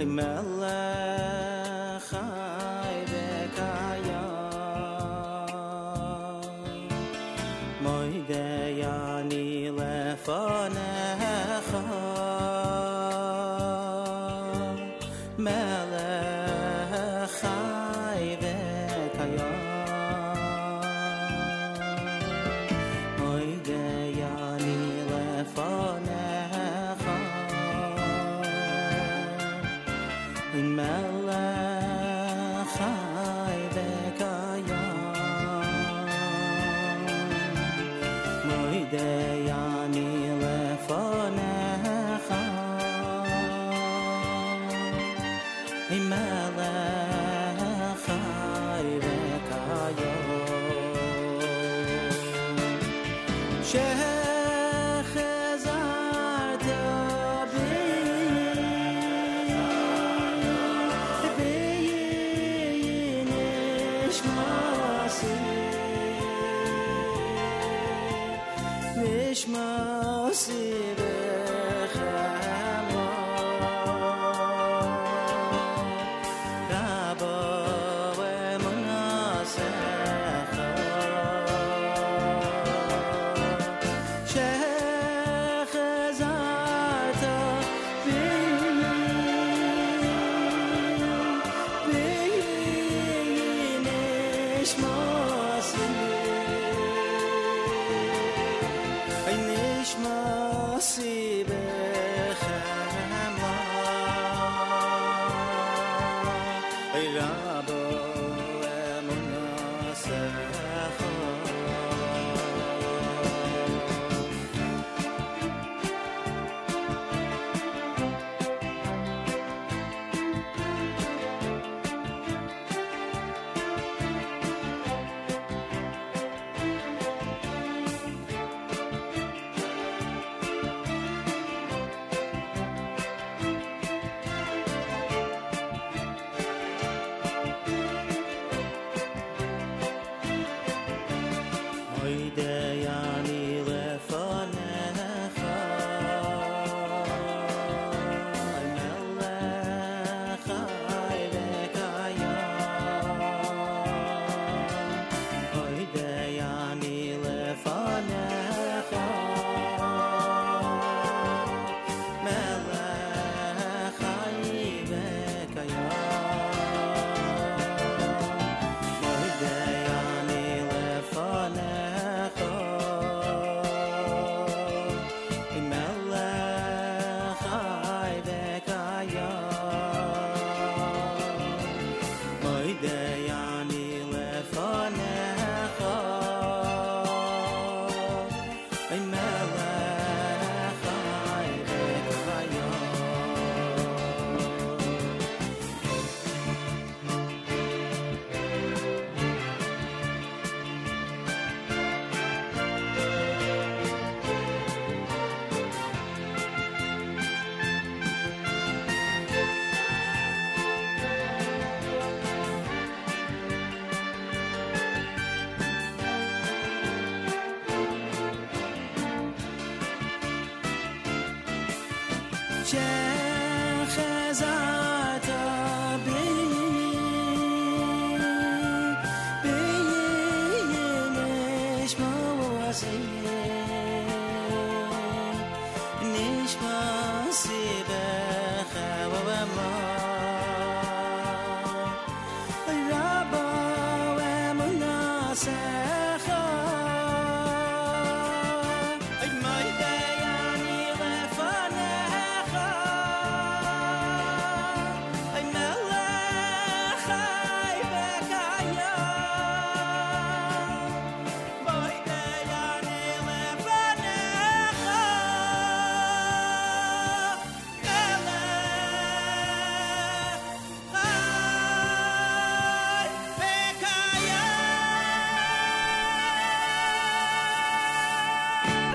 Amen.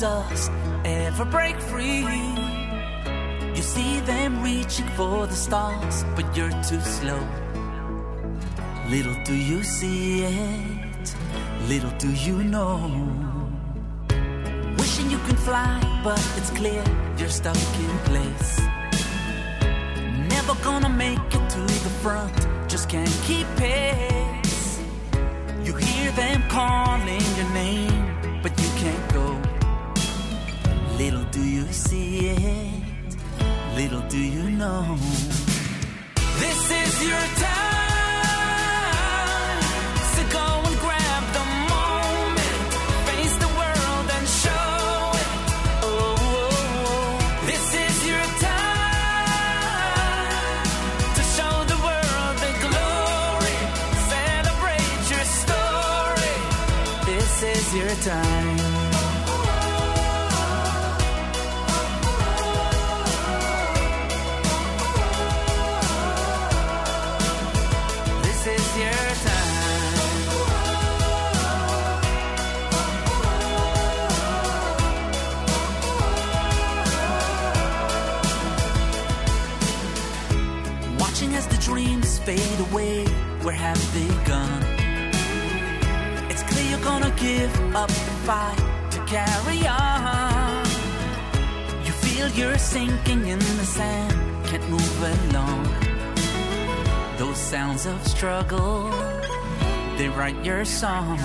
Dust ever break free. You see them reaching for the stars, but you're too slow. Little do you see it, little do you know. Wishing you can fly, but it's clear you're stuck in place. Never gonna make it to the front, just can't keep pace. know. This is your time. So go and grab the moment. Face the world and show it. Oh, oh, oh. this is your time to show the world the glory. Celebrate your story. This is your time. Have begun. It's clear you're gonna give up the fight to carry on. You feel you're sinking in the sand, can't move along. Those sounds of struggle, they write your song.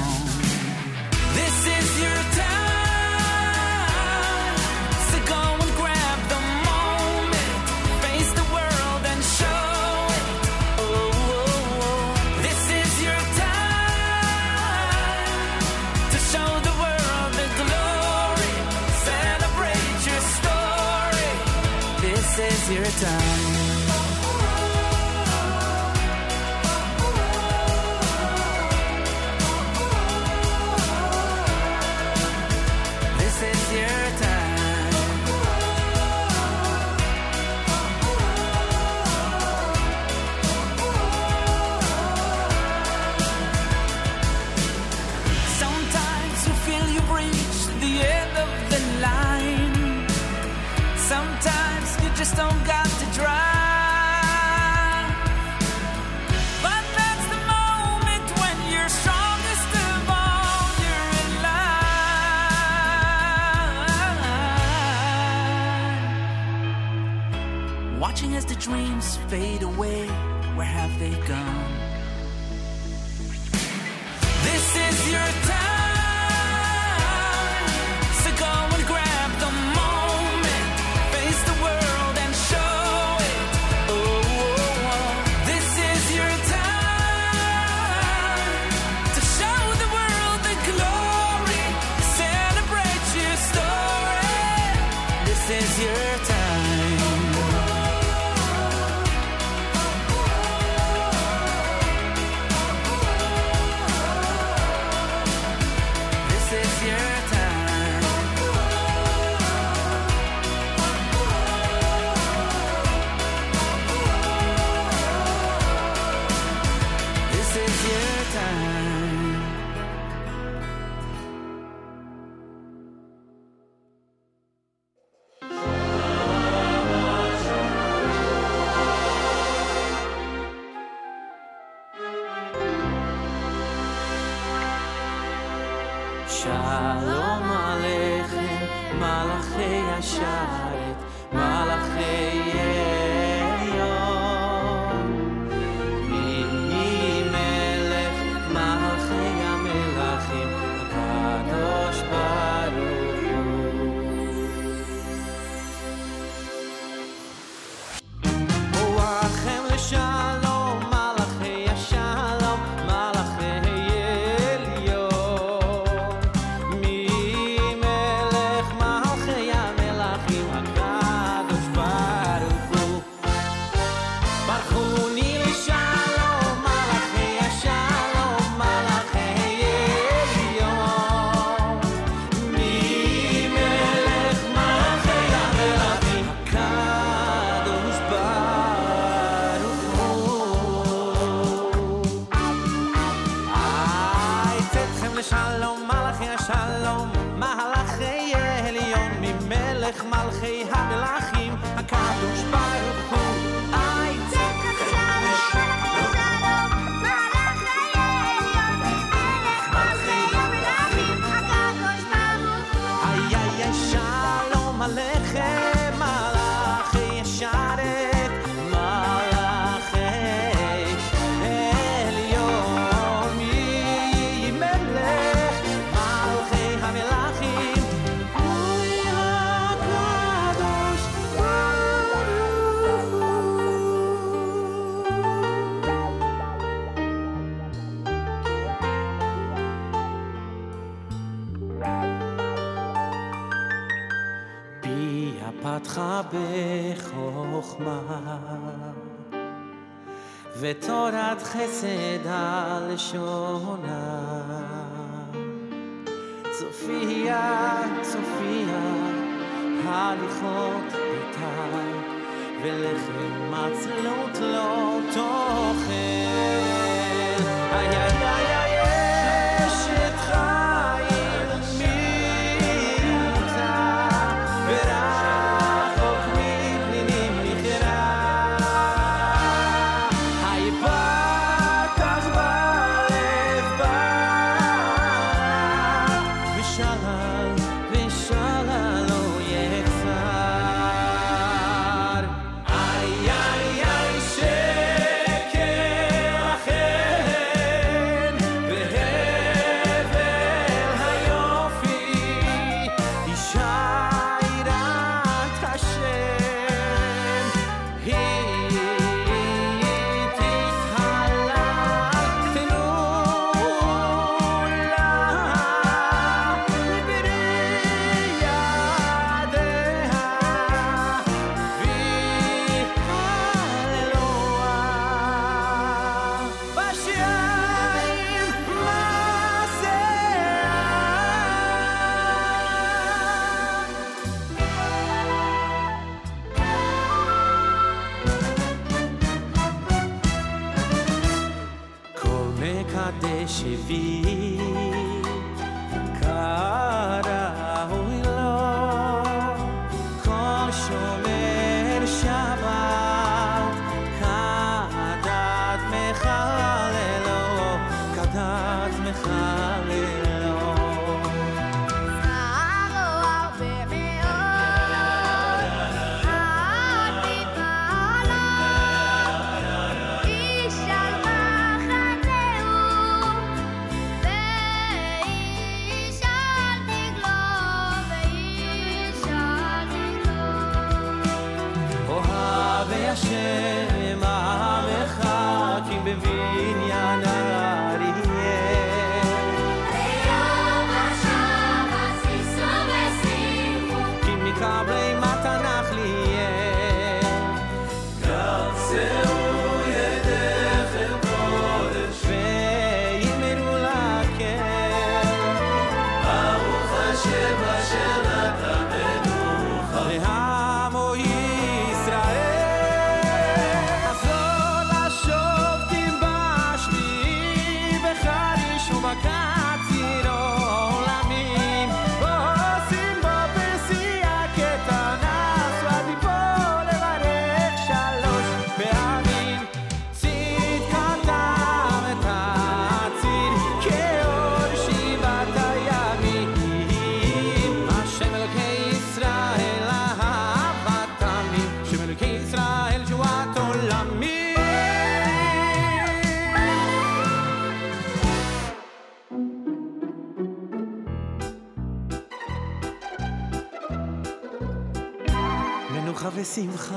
zero time. מנוחה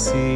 see.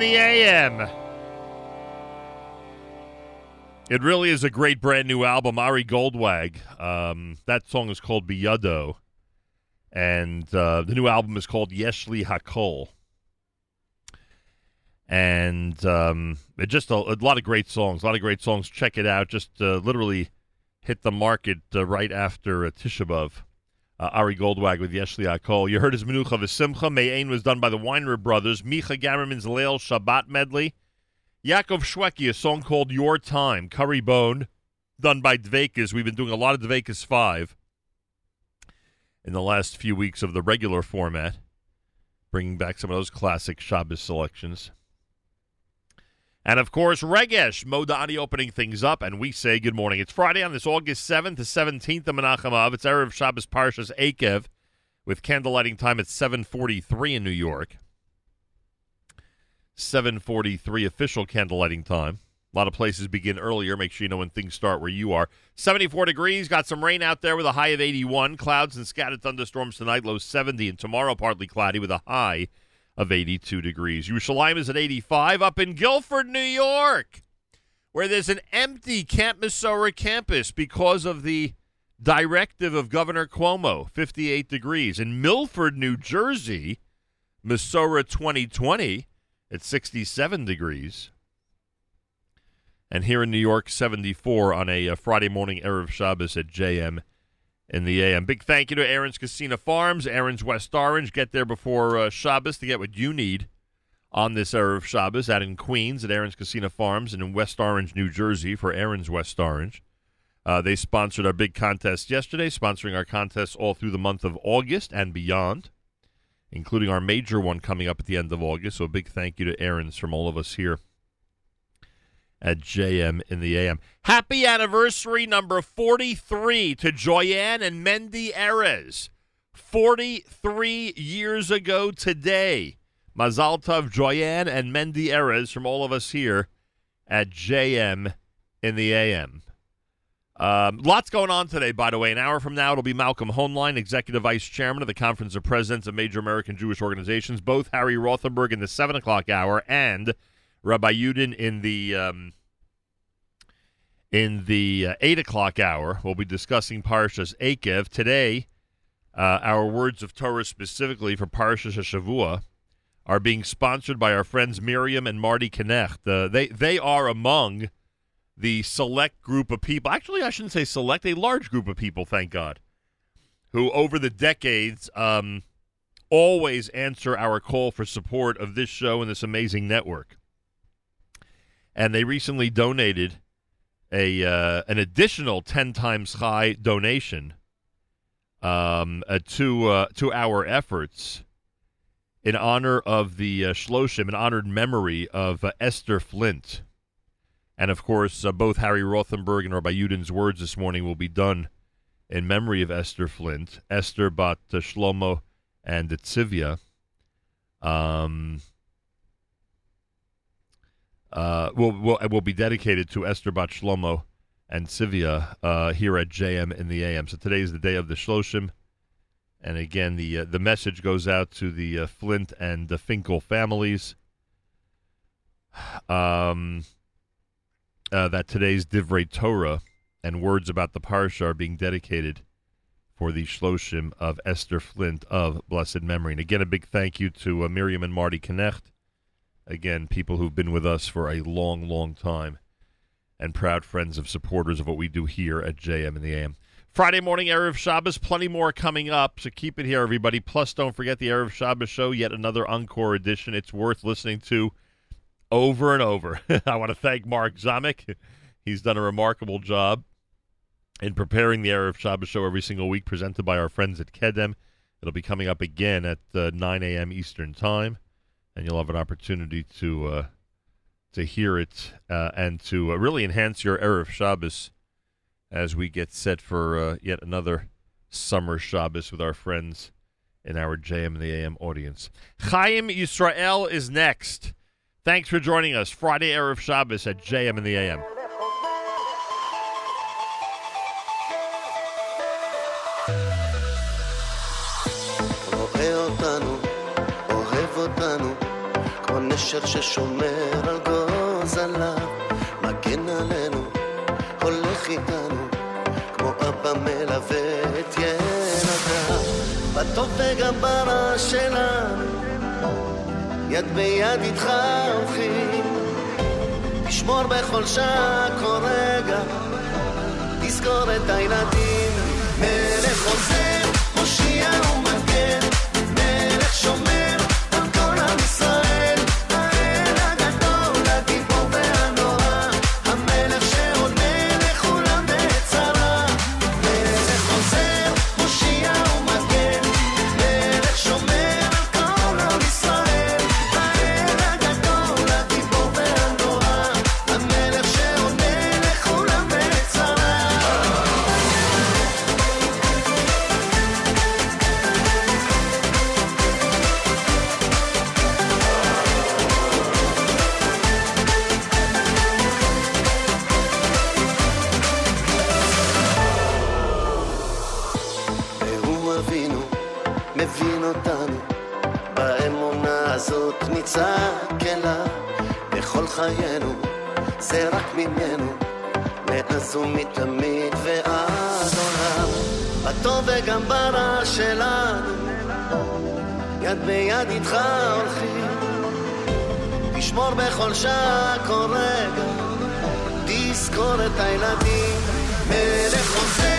The AM. It really is a great brand new album, Ari Goldwag. Um, that song is called Biyado, and uh, the new album is called Yeshli Hakol. And um, it just a, a lot of great songs, a lot of great songs. Check it out. Just uh, literally hit the market uh, right after uh, Tisha B'Av. Uh, Ari Goldwag with Yeshli Akol. You heard his Menucha V'Simcha. Me'ain was done by the Weiner Brothers. Micha Gamerman's Leil Shabbat medley. Yaakov Shweki, a song called Your Time. Curry Bone, done by Dveykus. We've been doing a lot of Dveykus 5 in the last few weeks of the regular format, bringing back some of those classic Shabbos selections. And of course, Regesh Modani opening things up, and we say good morning. It's Friday on this August 7th to 17th of Menachem Av. It's Erev Shabbos Parshas Akev with candlelighting time at 743 in New York. 743 official candlelighting time. A lot of places begin earlier. Make sure you know when things start where you are. 74 degrees. Got some rain out there with a high of 81. Clouds and scattered thunderstorms tonight. Low 70. And tomorrow partly cloudy with a high of 82 degrees. Yerushalayim is at 85. Up in Guilford, New York, where there's an empty Camp Mesorah campus because of the directive of Governor Cuomo. 58 degrees. In Milford, New Jersey, Mesorah 2020 at 67 degrees. And here in New York, 74 on a, uh Friday morning Erev Shabbos at JM in the AM. Big thank you to Aaron's Kissena Farms, Aaron's West Orange. Get there before uh, Shabbos to get what you need on this Erev Shabbos out in Queens at Aaron's Kissena Farms and in West Orange, New Jersey for Aaron's West Orange. Uh, they sponsored our big contest yesterday, sponsoring our contests all through the month of August and beyond including our major one coming up at the end of August. So a big thank you to Aaron's from all of us here at JM in the AM. Happy anniversary number 43 to Joyanne and Mendy Erez. 43 years ago today. Mazal Tov, Joyanne and Mendy Erez from all of us here at JM in the AM. Um, lots going on today, by the way. An hour from now, it'll be Malcolm Hoenlein, Executive Vice Chairman of the Conference of Presidents of Major American Jewish Organizations. Both Harry Rothenberg in the 7 o'clock hour and Rabbi Yudin in the um, in the uh, 8 o'clock hour. We'll be discussing Parshas Akev. Today, uh, our words of Torah specifically for Parshas Shavua are being sponsored by our friends Miriam and Marty Knecht. Uh, they, they are among the select group of people, actually, I shouldn't say select, a large group of people, thank God, who over the decades um, always answer our call for support of this show and this amazing network. And they recently donated a uh, an additional 10 times high donation um, uh, to, uh, to our efforts in honor of the uh, Shloshim, in honored memory of uh, Esther Flint. And of course, uh, both Harry Rothenberg and Rabbi Yudin's words this morning will be done in memory of Esther Flint, Esther Bat Shlomo and Tzivia. Um, uh, will will will be dedicated to Esther Bat Shlomo and Tzivia uh, here at JM in the AM. So today is the day of the Shloshim, and again the uh, the message goes out to the uh, Flint and the Finkel families. Um, uh, that today's Divrei Torah and words about the Parsha are being dedicated for the Shloshim of Esther Flint of blessed memory. And again, a big thank you to Miriam and Marty Knecht. Again, people who've been with us for a long, long time and proud friends of supporters of what we do here at JM in the AM. Friday morning, Erev Shabbos, plenty more coming up, so keep it here, everybody. Plus, don't forget the Erev Shabbos show, yet another encore edition. It's worth listening to over and over. I want to thank Mark Zamek. He's done a remarkable job in preparing the Erev Shabbos show every single week, presented by our friends at Kedem. It'll be coming up again at uh, 9 a.m. Eastern Time, and you'll have an opportunity to uh, to hear it uh, and to uh, really enhance your Erev Shabbos as we get set for uh, yet another summer Shabbos with our friends in our JM and the AM audience. Chaim Yisrael is next. Thanks for joining us. Friday Erev Shabbos at JM and the AM. חושך ששומר על גוזלה, מגן עלינו, הולך איתנו, כמו אבא מלווה את ילדיו. בטוב וגם ברע שלנו, יד ביד איתך הולכים, תשמור בכל שעה כל רגע, תזכור את הילדים, מלך עוזר זו ומתמיד ועד עולם, בטוב וגם ברע שלנו, יד ביד איתך הולכים. תשמור בכל שעה כל רגע, תזכור את הילדים, מלך עושה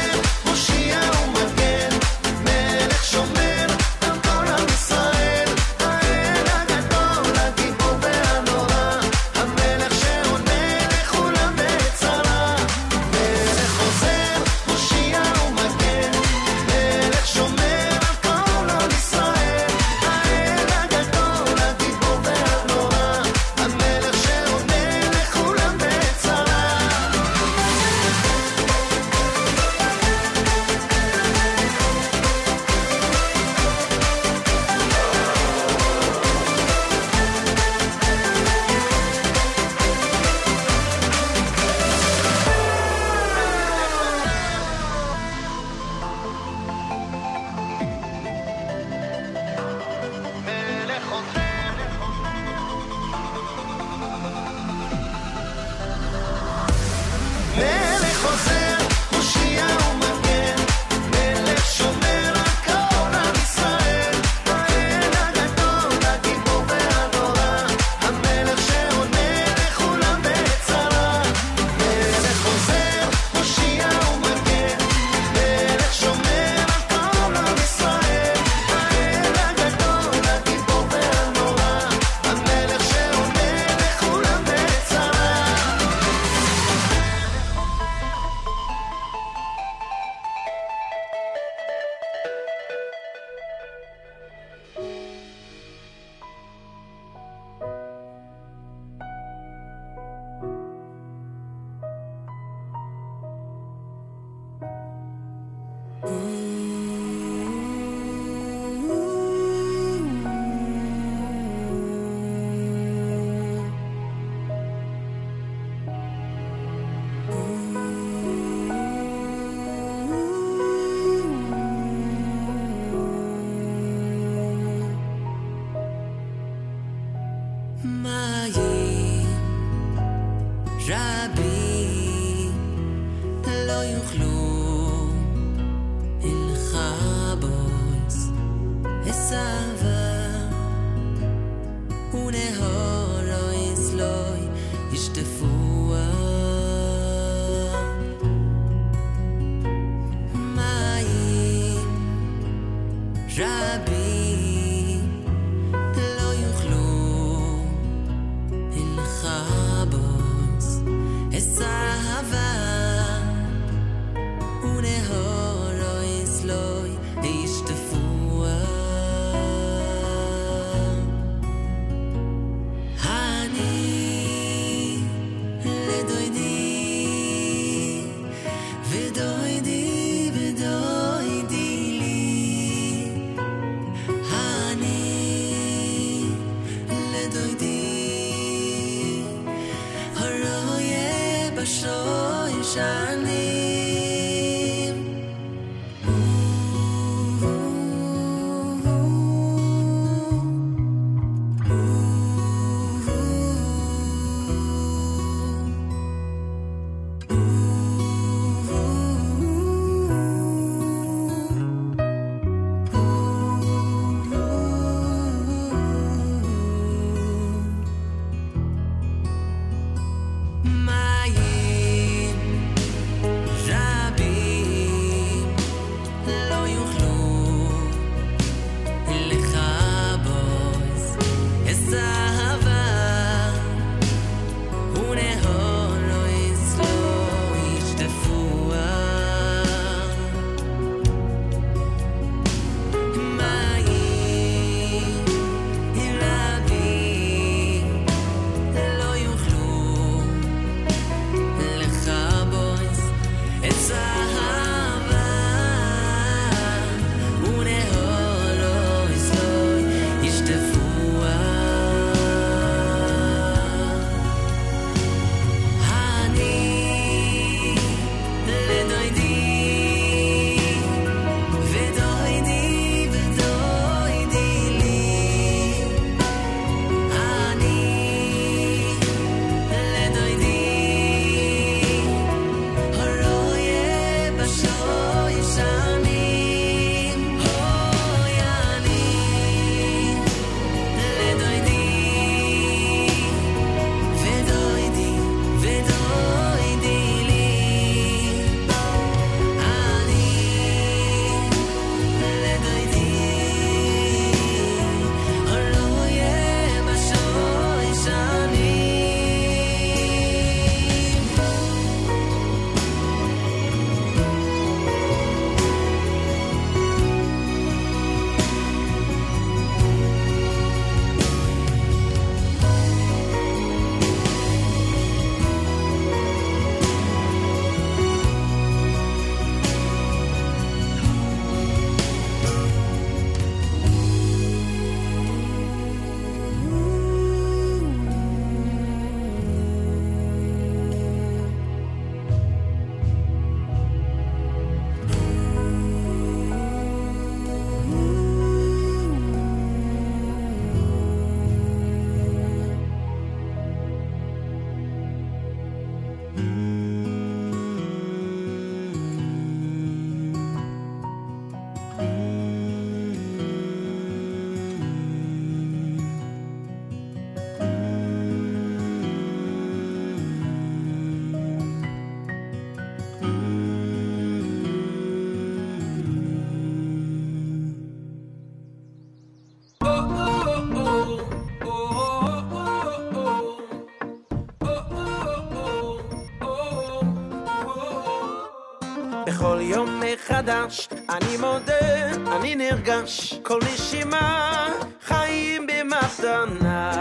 מחדש, אני מודה, אני נרגש, כל נשימה חיים במתנה.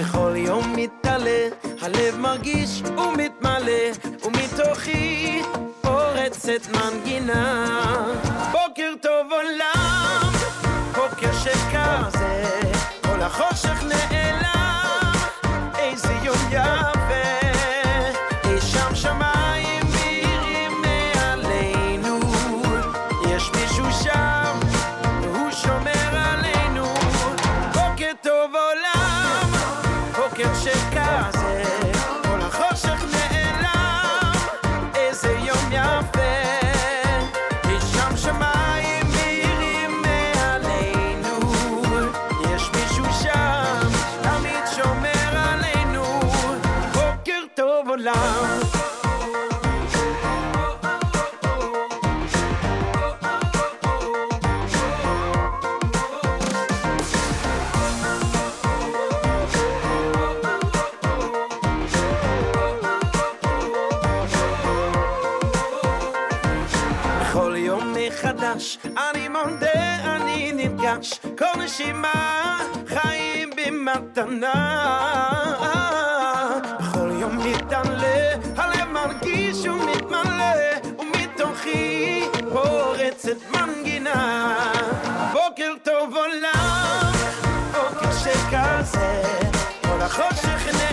בכל יום מתעלה, הלב מרגיש במתנה. בכל יום מתעלה, הלב מרגיש ומתמלא, ומתוכי פורצת מנגינה. בוקר טוב עולם, בוקר שכזה, כל החושך נעלם,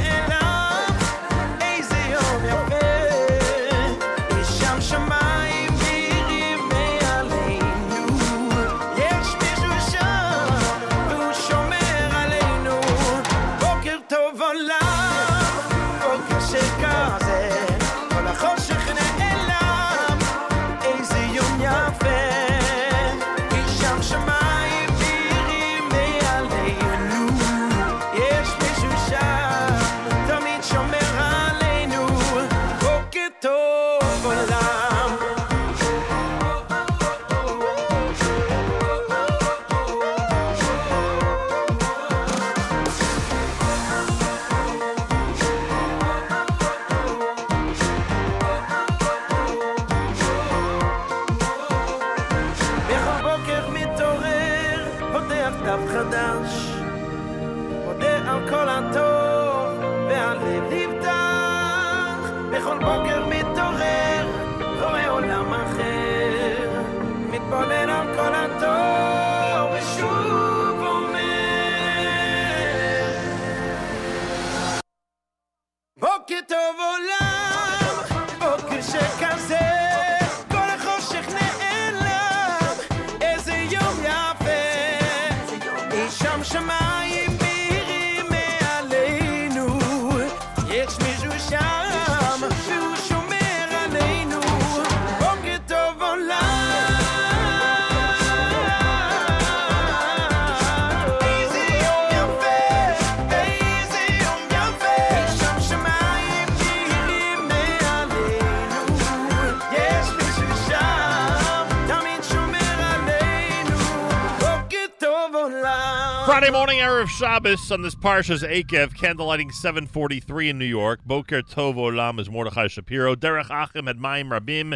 Shabbos on this Parsha's Akev, candlelighting 743 in New York. Boker Tov Olam is Mordechai Shapiro. Derech Achim at Maim Rabim.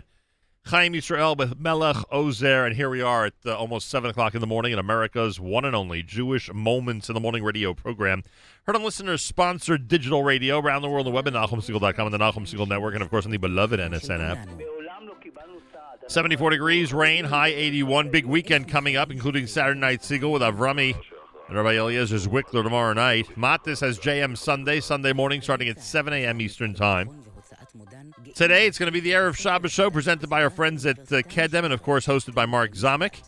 Chaim Yisrael with Melech Ozer. And here we are at uh, almost 7 o'clock in the morning in America's one and only Jewish Moments in the Morning radio program. Heard on listeners sponsored digital radio around the world on the web at NachumSegal.com and the Nachum Segal Network, and of course on the beloved NSN app. 74 degrees, rain, high 81. Big weekend coming up, including Saturday Night Segal with Avrami Rabbi Eliezer Zwickler tomorrow night. Matis has JM Sunday, Sunday morning, starting at 7 a.m. Eastern Time. Today, it's going to be the Erev Shabbos show presented by our friends at uh, Kedem and, of course, hosted by Mark Zamek.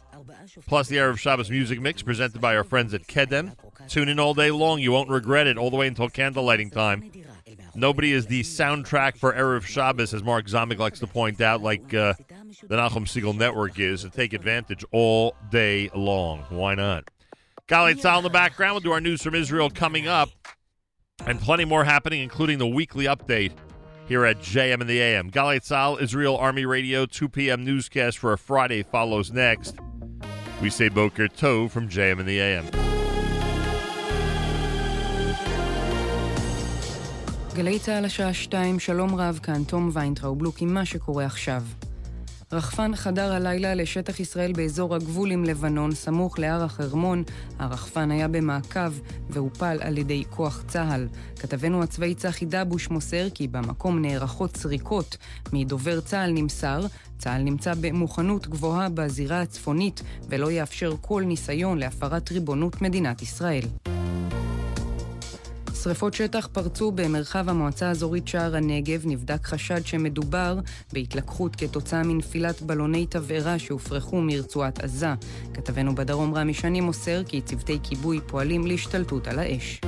Plus, the Erev Shabbos music mix presented by our friends at Kedem. Tune in all day long. You won't regret it, all the way until candlelighting time. Nobody is the soundtrack for Erev Shabbos, as Mark Zamek likes to point out, like uh, the Nachum Segal Network is, and take advantage all day long. Why not? Golly, it's all in the background. We'll do our news from Israel coming up and plenty more happening, including the weekly update here at JM and the AM. Galei Tzahal, Israel Army Radio, 2 p.m. newscast for a Friday follows next. We say Boker Tov from JM and the AM. גלי צה"ל השעה 2, שלום רב, כאן תום ויינטראוב, עם רחפן חדר הלילה לשטח ישראל באזור הגבול עם לבנון, סמוך להר החרמון. הרחפן היה במעקב והופל על ידי כוח צה"ל. כתבנו הצבאי צחי דבוש מוסר כי במקום נערכות סריקות. מדובר צה"ל נמסר, צה"ל נמצא במוכנות גבוהה בזירה הצפונית ולא יאפשר כל ניסיון להפרת ריבונות מדינת ישראל. שרפות שטח פרצו במרחב המועצה האזורית שער הנגב, נבדק חשד שמדובר בהתלקחות כתוצאה מנפילת בלוני תבערה שהופרחו מרצועת עזה. כתבנו בדרום רמי שני מוסר כי צוותי כיבוי פועלים להשתלטות על האש.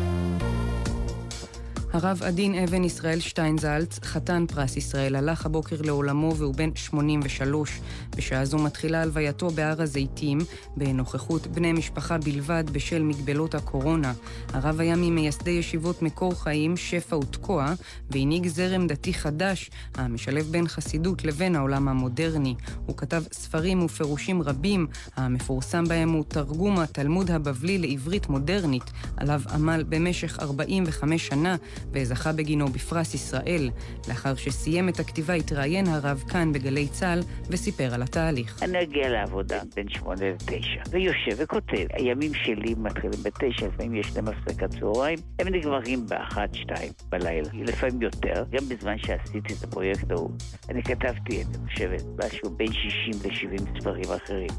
הרב עדין אבן ישראל שטיינזלץ, חתן פרס ישראל, הלך הבוקר לעולמו והוא בן 83. בשעה זו מתחילה הלווייתו בהר הזיתים, בנוכחות בני משפחה בלבד בשל מגבלות הקורונה. הרב היה ממייסדי ישיבות מקור חיים, שפע ותקוע, והנהיג זרם דתי חדש, המשלב בין חסידות לבין העולם המודרני. הוא כתב ספרים ופירושים רבים, המפורסם בהם הוא תרגום התלמוד הבבלי לעברית מודרנית, עליו עמל במשך 45 שנה, וזכה בגינו בפרס ישראל. לאחר שסיים את הכתיבה התראיין הרב כאן בגלי צה"ל וסיפר על התהליך. אני אגיע לעבודה בין שמונה לתשע, ויושב וכותב. הימים שלי מתחילים בתשע, לפעמים יש להם הפסקת צהריים, הם נגמרים באחת, שתיים בלילה, לפעמים יותר. גם בזמן שעשיתי את הפרויקט ההוא, אני כתבתי, אני חושבת, משהו בין 60 ל-70 ספרים אחרים.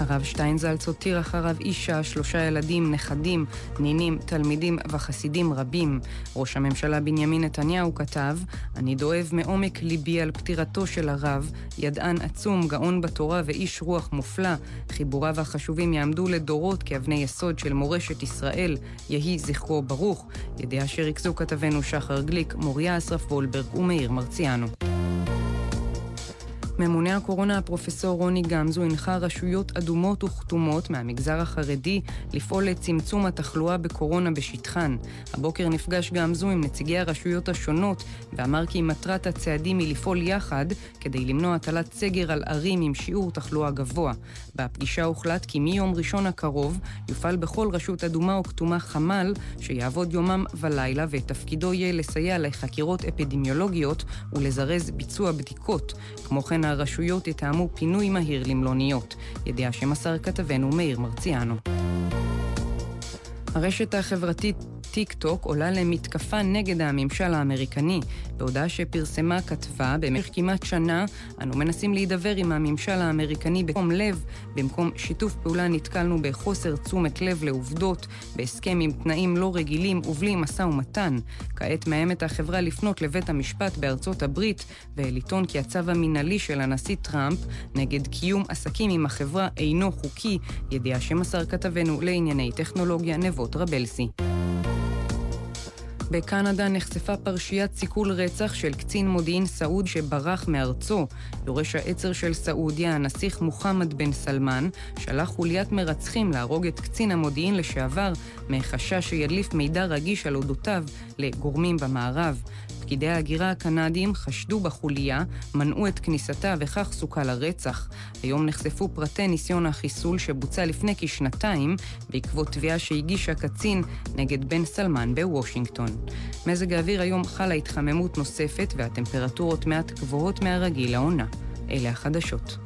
הרב שטיינזלץ הותיר אחריו אישה, שלושה ילדים, נכדים, נינים, תלמידים וחסידים רבים. ראש הממשלה בנימין נתניהו כתב, אני דואב מעומק ליבי על פטירתו של הרב, ידען עצום, גאון בתורה ואיש רוח מופלא. חיבוריו החשובים יעמדו לדורות כאבני יסוד של מורשת ישראל, יהי זכרו ברוך. ידיעה שריכזו כתבנו שחר גליק, מוריה אסרף וולברג ומאיר מרציאנו. ממונה הקורונה הפרופסור רוני גמזו הנחה רשויות אדומות וכתומות מהמגזר החרדי לפעול לצמצום התחלואה בקורונה בשטחן. הבוקר נפגש גמזו עם נציגי הרשויות השונות ואמר כי מטרת הצעדים היא לפעול יחד כדי למנוע הטלת סגר על ערים עם שיעור תחלואה גבוה. בפגישה הוחלט כי מיום ראשון הקרוב יופעל בכל רשות אדומה או כתומה חמ"ל שיעבוד יומם ולילה ותפקידו יהיה לסייע לחקירות אפידמיולוגיות ולזרז ביצוע בדיקות. כמו כן הרשויות יתאמו פינוי מהיר למלוניות. ידיעה שמסר כתבנו מאיר מרציאנו. הרשת החברתית טיק טוק עולה למתקפה נגד הממשל האמריקני. בהודעה שפרסמה כתבה, במשך כמעט שנה אנו מנסים להידבר עם הממשל האמריקני בתום לב. במקום שיתוף פעולה נתקלנו בחוסר תשומת לב לעובדות, בהסכם עם תנאים לא רגילים ובלי משא ומתן. כעת מאיימת החברה לפנות לבית המשפט בארצות הברית ולטעון כי הצו המינהלי של הנשיא טראמפ נגד קיום עסקים עם החברה אינו חוקי, ידיעה שמסר כתבנו לענייני טכנולוגיה נבות רבלסי. בקנדה נחשפה פרשיית סיכול רצח של קצין מודיעין סעוד שברח מארצו. יורש העצר של סעודיה, הנסיך מוחמד בן סלמן, שלח חוליית מרצחים להרוג את קצין המודיעין לשעבר, מחשש שידליף מידע רגיש על אודותיו לגורמים במערב. פקידי ההגירה הקנדים חשדו בחוליה, מנעו את כניסתה וכך סוכל הרצח. היום נחשפו פרטי ניסיון החיסול שבוצע לפני כשנתיים בעקבות תביעה שהגיש הקצין נגד בן סלמן בוושינגטון. מזג האוויר היום חלה התחממות נוספת והטמפרטורות מעט גבוהות מהרגיל לעונה. אלה החדשות.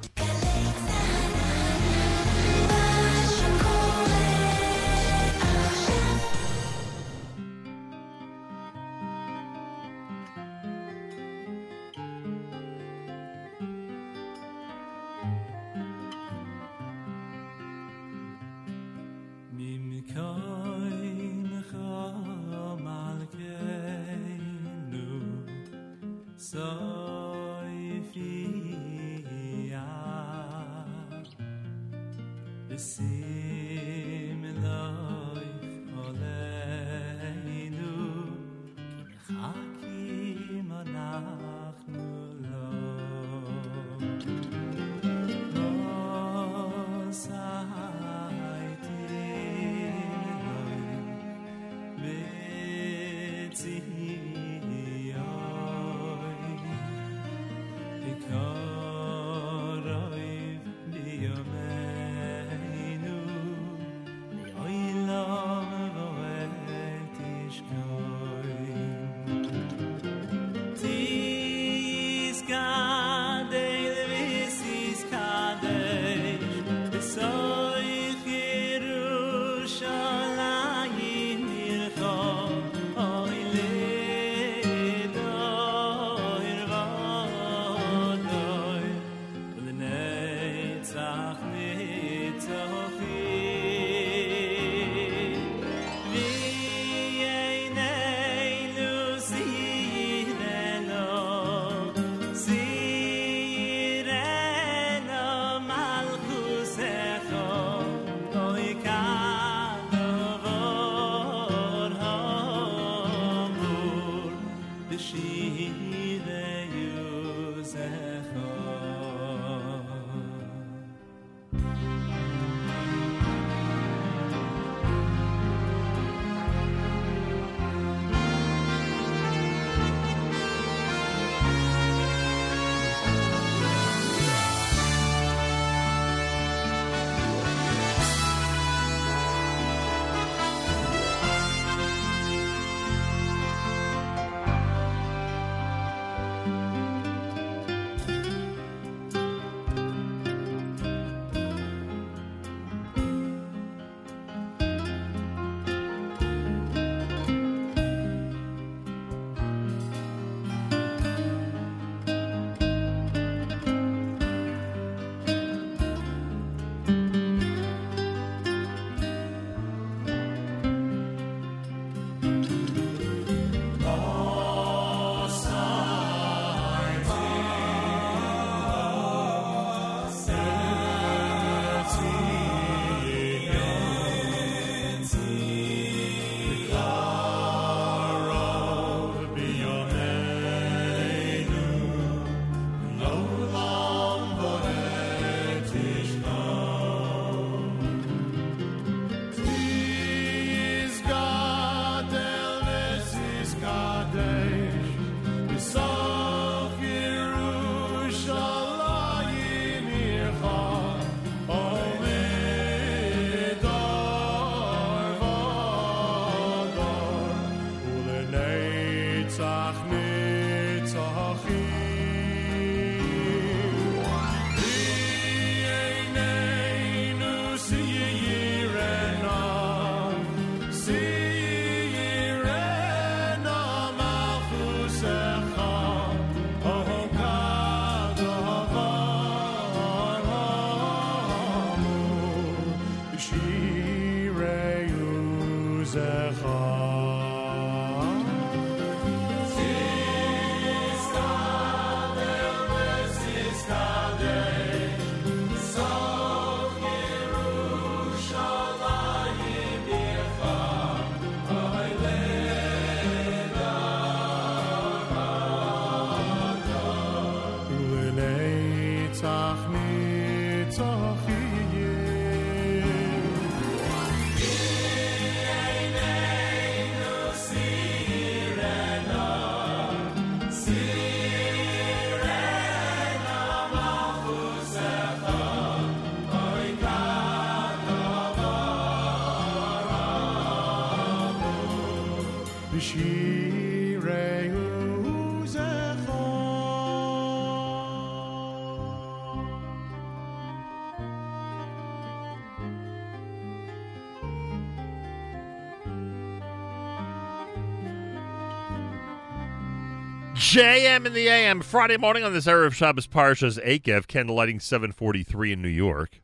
JM in the AM Friday morning on this Erev Shabbos Parshas Eikev, candlelighting 743 in New York.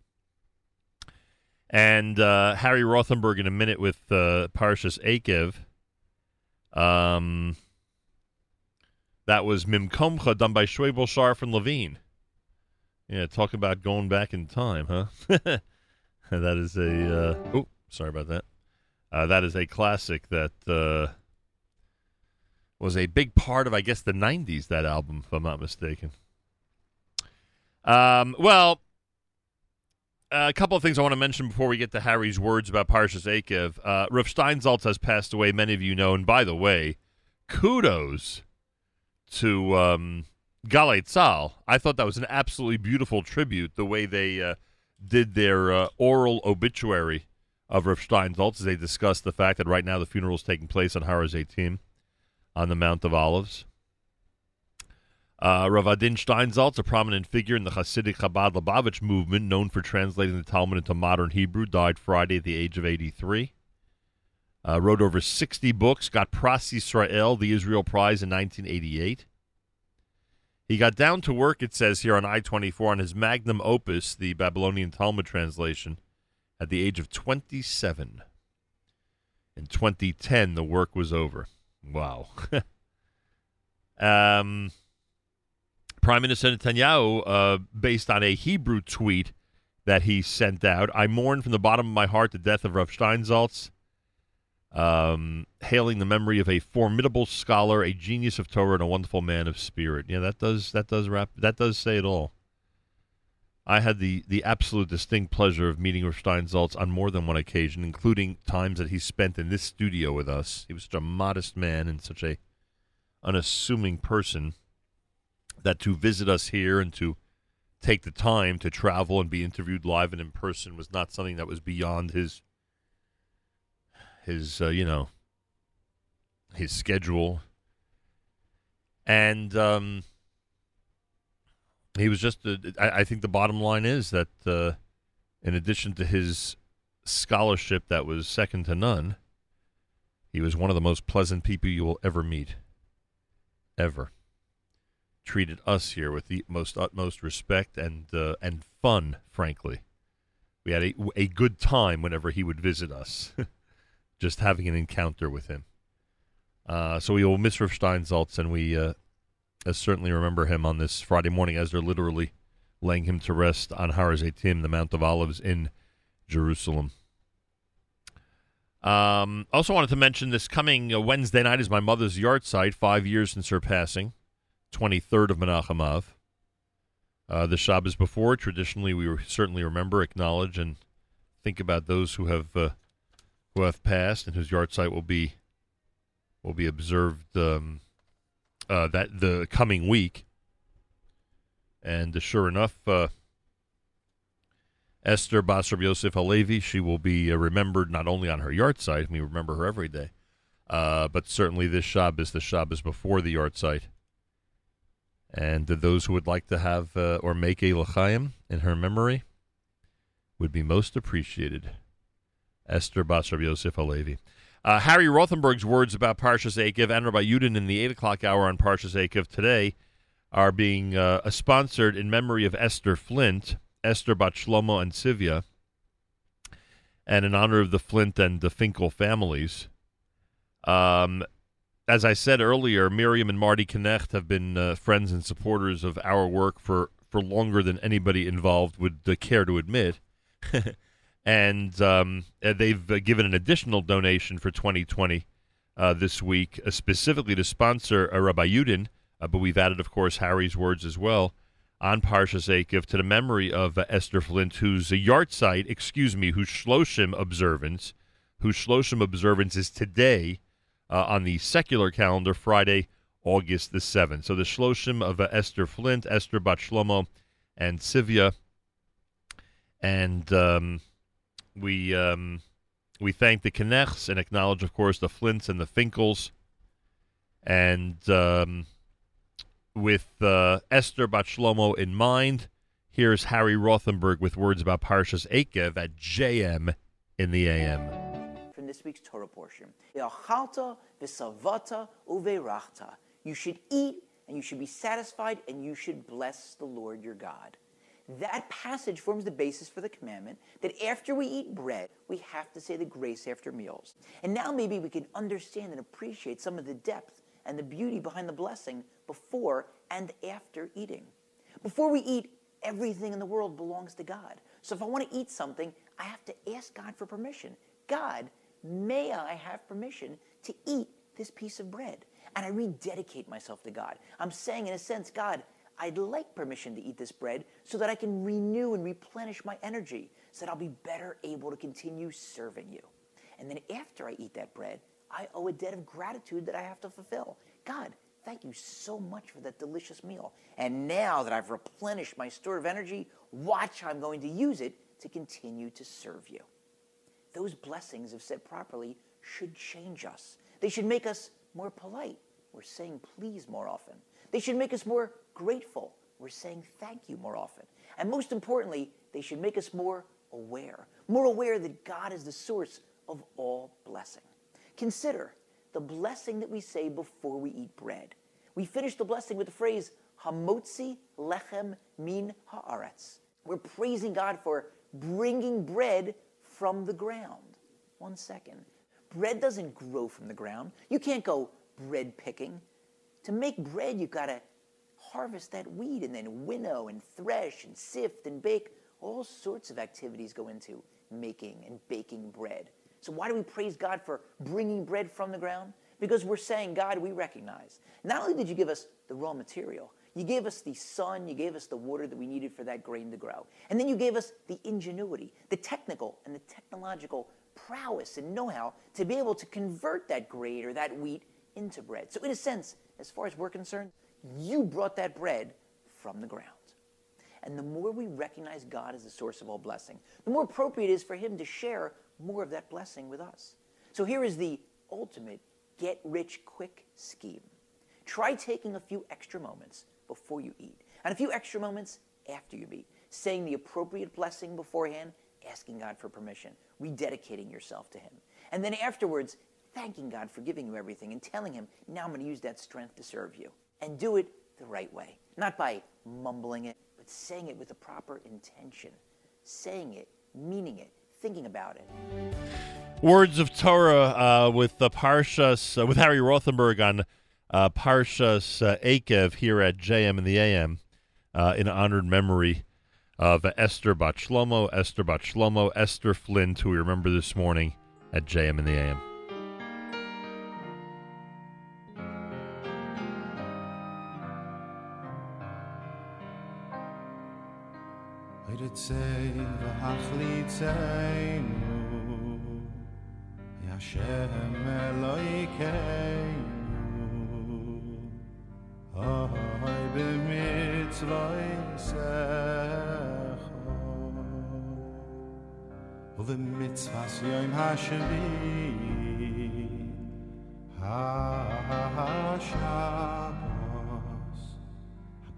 And uh, Harry Rothenberg in a minute with uh, Parshas Eikev. Um, that was Mimkomcha done by Schwebel, Sharf, and Levine. Yeah, talk about going back in time, huh? that is a. Uh, oh, sorry about that. Uh, that is a classic that uh, was a big part of, I guess, the '90s. That album, if I'm not mistaken. Um, well, a couple of things I want to mention before we get to Harry's words about Parshas Eikev. Uh, Steinsaltz has passed away. Many of you know, and by the way, kudos to um, Galei Tzal. I thought that was an absolutely beautiful tribute. The way they uh, did their uh, oral obituary of Rav Steinsaltz they discussed the fact that right now the funeral is taking place on Har 18 on the Mount of Olives. Uh, Rav Adin Steinsaltz, a prominent figure in the Hasidic Chabad Lubavitch movement, known for translating the Talmud into modern Hebrew, died Friday at the age of 83. Uh, wrote over 60 books, got Pras Yisrael, the Israel Prize, in 1988. He got down to work, it says here on I 24, on his magnum opus, the Babylonian Talmud translation, at the age of 27. In 2010, the work was over. Wow. um, Prime Minister Netanyahu, uh, based on a Hebrew tweet that he sent out, I mourn from the bottom of my heart the death of Rav Steinsaltz, um, hailing the memory of a formidable scholar, a genius of Torah, and a wonderful man of spirit. Yeah, that does that does wrap that does say it all. I had the the absolute distinct pleasure of meeting Rav Steinsaltz on more than one occasion, including times that he spent in this studio with us. He was such a modest man and such a unassuming person that to visit us here and to take the time to travel and be interviewed live and in person was not something that was beyond his his uh, you know his schedule and um he was just uh, I, I think the bottom line is that uh, in addition to his scholarship that was second to none he was one of the most pleasant people you will ever meet ever treated us here with the most utmost respect and uh, and fun. Frankly, we had a, a good time whenever he would visit us, just having an encounter with him. Uh, so we will miss Steinsaltz, and we uh, uh, certainly remember him on this Friday morning as they're literally laying him to rest on Har the Mount of Olives in Jerusalem. Um, also wanted to mention this coming uh, Wednesday night is my mother's yahrzeit, five years since her passing. 23rd of Menachem Av. Uh, the Shabbos before, traditionally, we certainly remember, acknowledge, and think about those who have uh, who have passed and whose yahrzeit will be will be observed um, uh, that the coming week. And uh, sure enough, uh, Esther Basar Yosef Halevi, she will be uh, remembered not only on her yahrzeit, we remember her every day, but certainly this Shabbos, the Shabbos before the yahrzeit. And those who would like to have uh, or make a l'chaim in her memory would be most appreciated. Esther Basar Yosef Halevi. Uh, Harry Rothenberg's words about Parshas Eikev and Rabbi Yudin in the 8 o'clock hour on Parshas Eikev today are being uh, sponsored in memory of Esther Flint, Esther Bat and Sivya, and in honor of the Flint and the Finkel families. Um, as I said earlier, Miriam and Marty Knecht have been uh, friends and supporters of our work for, for longer than anybody involved would uh, care to admit. and um, uh, they've uh, given an additional donation for 2020 uh, this week, uh, specifically to sponsor uh, Rabbi Yudin. But we've added, of course, Harry's words as well on Parshas Eikev to the memory of Esther Flint, whose uh, yahrzeit, excuse me, whose Shloshim observance, whose Shloshim observance is today on the secular calendar, Friday, August the 7th. So the Shloshim of Esther Flint, Esther Bat Shlomo, and Sivya. And um, we um, we thank the Knechts and acknowledge, of course, the Flints and the Finkels. And um, with uh, Esther Bat Shlomo in mind, here's Harry Rothenberg with words about Parshas Eikev at JM in the AM. from this week's Torah portion. You should eat and you should be satisfied and you should bless the Lord your God. That passage forms the basis for the commandment that after we eat bread, we have to say the grace after meals. And now maybe we can understand and appreciate some of the depth and the beauty behind the blessing before and after eating. Before we eat, everything in the world belongs to God. So if I want to eat something, I have to ask God for permission. God, may I have permission to eat this piece of bread? And I rededicate myself to God. I'm saying, in a sense, God, I'd like permission to eat this bread so that I can renew and replenish my energy, so that I'll be better able to continue serving you. And then after I eat that bread, I owe a debt of gratitude that I have to fulfill. God, thank you so much for that delicious meal. And now that I've replenished my store of energy, watch how I'm going to use it to continue to serve you. Those blessings, if said properly, should change us. They should make us more polite. We're saying please more often. They should make us more grateful. We're saying thank you more often. And most importantly, they should make us more aware. More aware that God is the source of all blessing. Consider the blessing that we say before we eat bread. We finish the blessing with the phrase, Hamotzi lechem min haaretz. We're praising God for bringing bread from the ground. One second. Bread doesn't grow from the ground. You can't go bread picking. To make bread, you've got to harvest that wheat and then winnow and thresh and sift and bake. All sorts of activities go into making and baking bread. So, why do we praise God for bringing bread from the ground? Because we're saying, God, we recognize not only did you give us the raw material, you gave us the sun, you gave us the water that we needed for that grain to grow. And then you gave us the ingenuity, the technical and the technological prowess and know how to be able to convert that grain or that wheat into bread. So, in a sense, as far as we're concerned, you brought that bread from the ground. And the more we recognize God as the source of all blessing, the more appropriate it is for Him to share more of that blessing with us. So here is the ultimate get rich quick scheme. Try taking a few extra moments before you eat, and a few extra moments after you eat, saying the appropriate blessing beforehand, asking God for permission, rededicating yourself to Him. And then afterwards, thanking God for giving you everything and telling Him, now I'm going to use that strength to serve you. And do it the right way, not by mumbling it, but saying it with the proper intention, saying it, meaning it, thinking about it. Words of Torah uh, with the Parshas, uh, with Harry Rothenberg on uh, Parshas uh, Eikev here at JM in the AM uh, in honored memory of Esther Bat Shlomo, Esther Bat Shlomo, Esther Flint, who we remember this morning at JM in the AM. tsay ve akhli tsay nu ya shem eloy kay Ay be mit zwei sechon Ove mit zwas yo im hashe Ha ha ha sham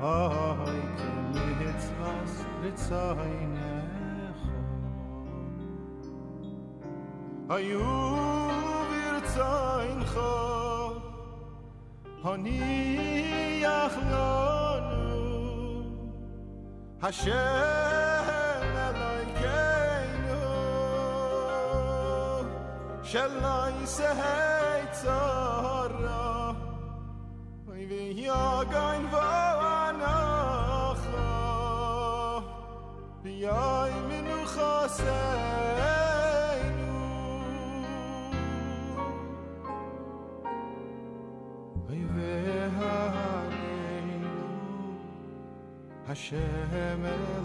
hoy ки vas цвас влеца йнех а ю бер цاين ха ха ни ях ану ха אי מען חאסע אינו איך וועה מען אינו חסה מעל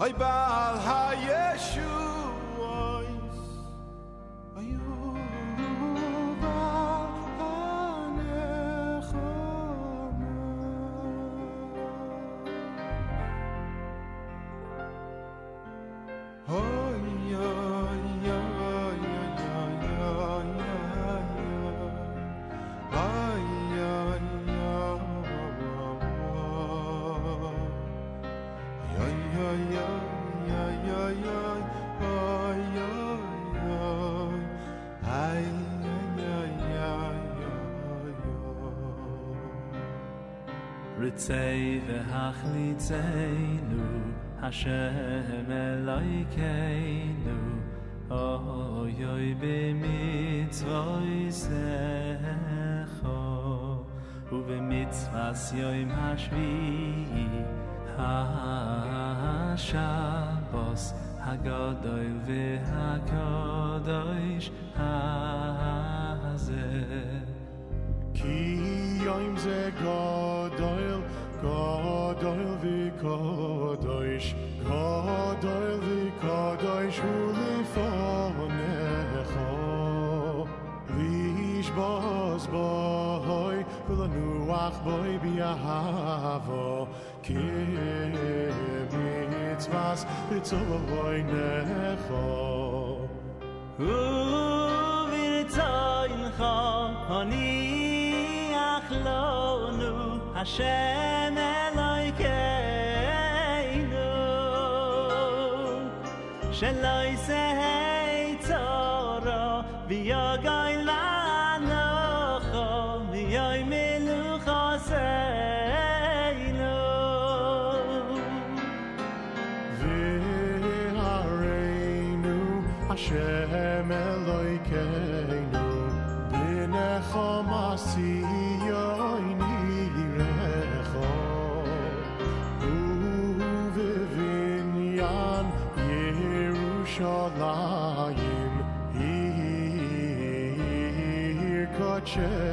היי בעל הישוע leit השם אלוהיכנו, אוי אוי במצווי סכו, oy be השביעי, השבוס, kho u הזה. כי יום זה im ki go kids was it so a boy never fall who will it all a shame like i share.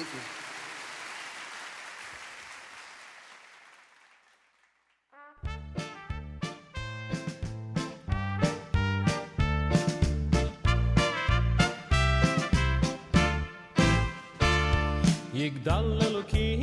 Thank you. יגדל אלוקים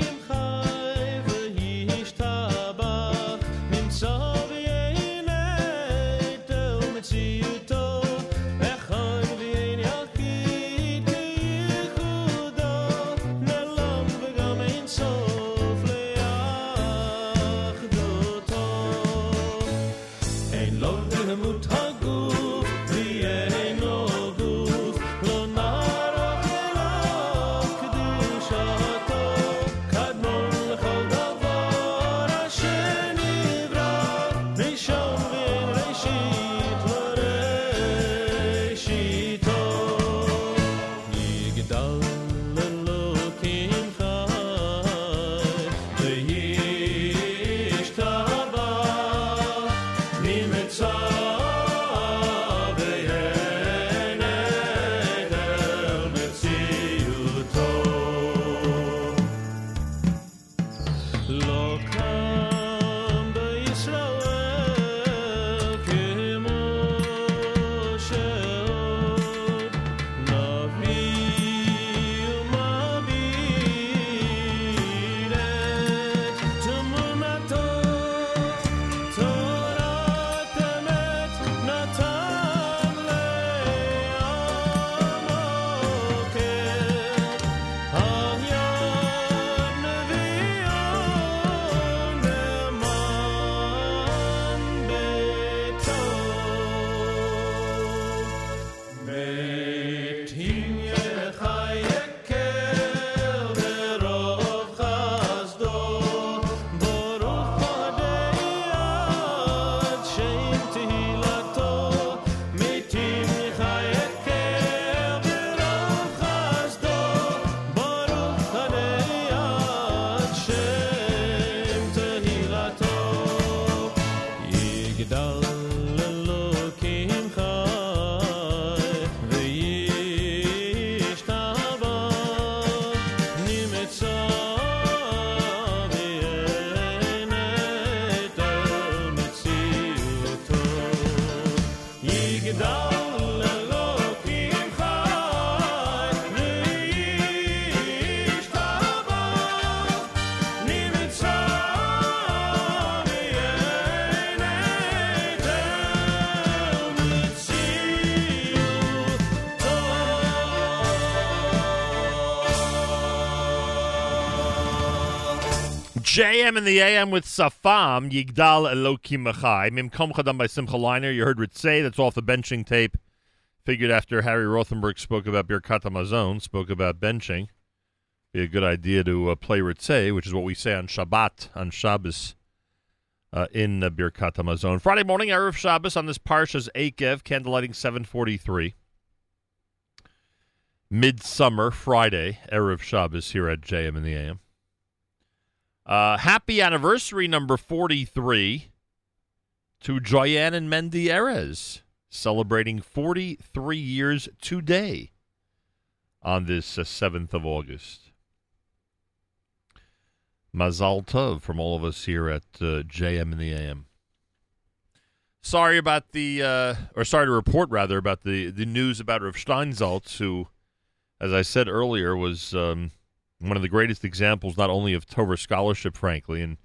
JM in the AM with Safam, Yigdal Elokim Machai. Mimkomcha done by Simcha Leiner. You heard Ritzay, that's off the benching tape. Figured after Harry Rothenberg spoke about Birkat Hamazon, spoke about benching, be a good idea to uh, play Ritzay, which is what we say on Shabbat, on Shabbos, uh, in uh, Birkat Hamazon. Friday morning, Erev Shabbos on this Parsha's Eikev, candlelighting 743. Midsummer Friday, Erev Shabbos here at JM in the AM. Uh, happy anniversary number 43 to Joyanne and Mendy Erez, celebrating 43 years today on this uh, 7th of August. Mazal Tov from all of us here at uh, JM in the AM. Sorry about the, uh, or sorry to report rather, about the, the news about Rav Steinsaltz, who, as I said earlier, was um, one of the greatest examples not only of Torah scholarship, frankly, and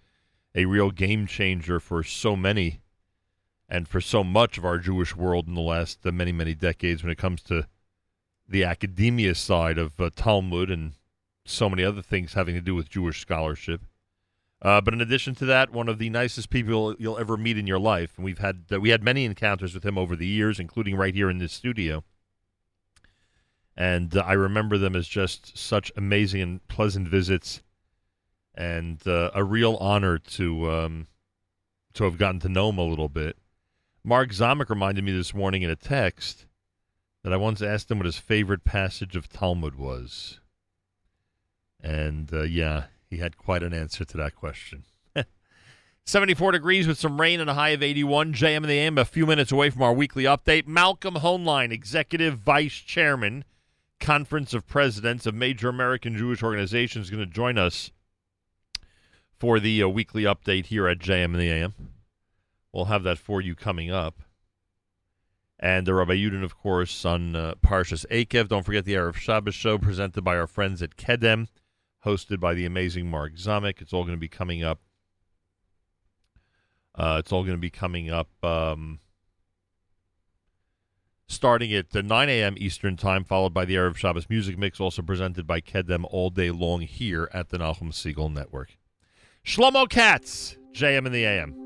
a real game changer for so many and for so much of our Jewish world in the last uh, many, many decades when it comes to the academia side of uh, Talmud and so many other things having to do with Jewish scholarship. Uh, but in addition to that, one of the nicest people you'll ever meet in your life, and we've had uh, we had many encounters with him over the years, including right here in this studio. And uh, I remember them as just such amazing and pleasant visits, and uh, a real honor to um, to have gotten to know him a little bit. Mark Zamek reminded me this morning in a text that I once asked him what his favorite passage of Talmud was. And uh, yeah, he had quite an answer to that question. 74 degrees with some rain and a high of 81. JM in the AM, a few minutes away from our weekly update. Malcolm Hoenlein, Executive Vice Chairman, Conference of Presidents of Major American Jewish Organizations, going to join us for the uh, weekly update here at JM in the AM. We'll have that for you coming up. And uh, Rabbi Yudin, of course, on uh, Parshas Eikev. Don't forget the Erev Shabbos show presented by our friends at Kedem, hosted by the amazing Mark Zamek. It's all going to be coming up. Uh, it's all going to be coming up um, starting at uh, 9 a.m. Eastern Time, followed by the Erev Shabbos Music Mix, also presented by Kedem all day long here at the Nachum Segal Network. Shlomo Katz, JM in the AM.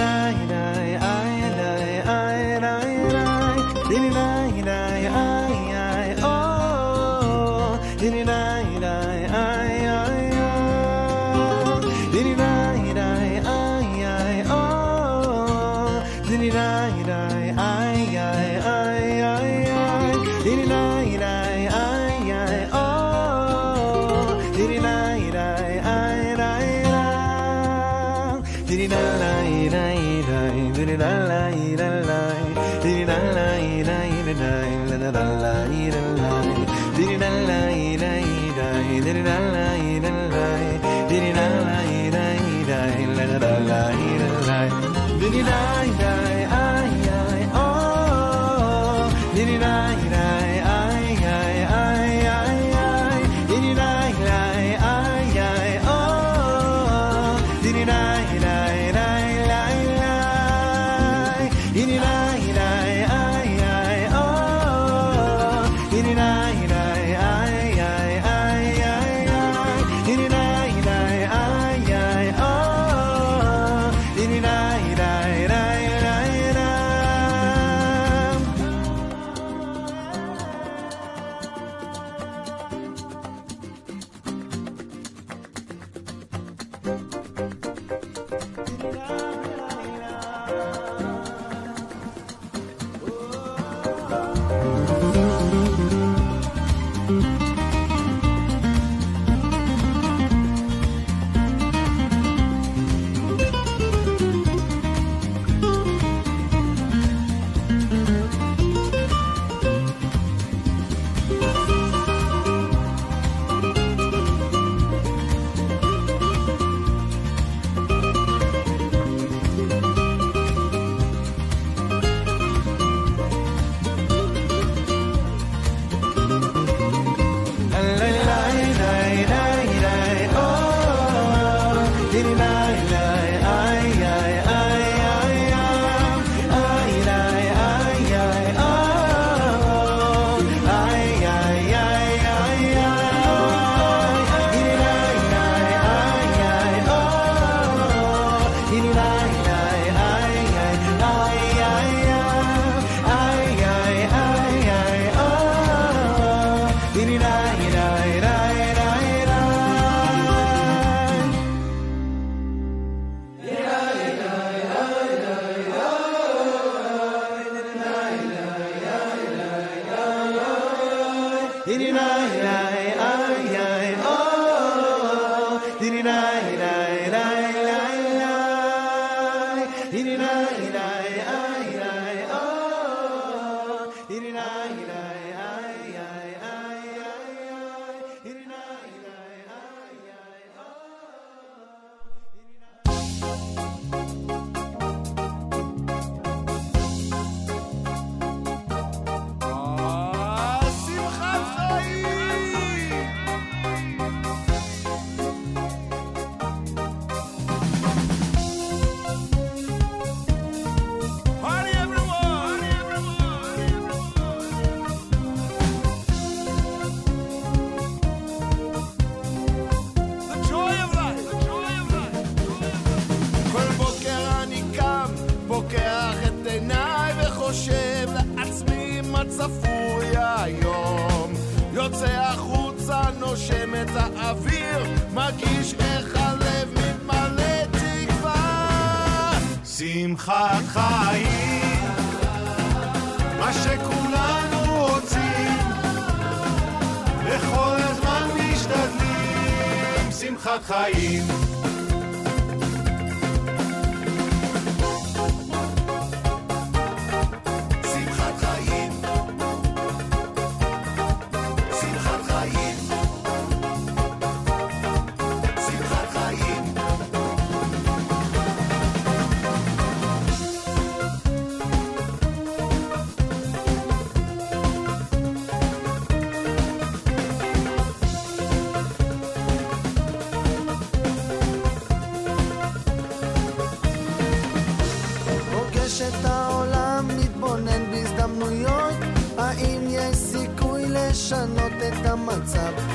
oh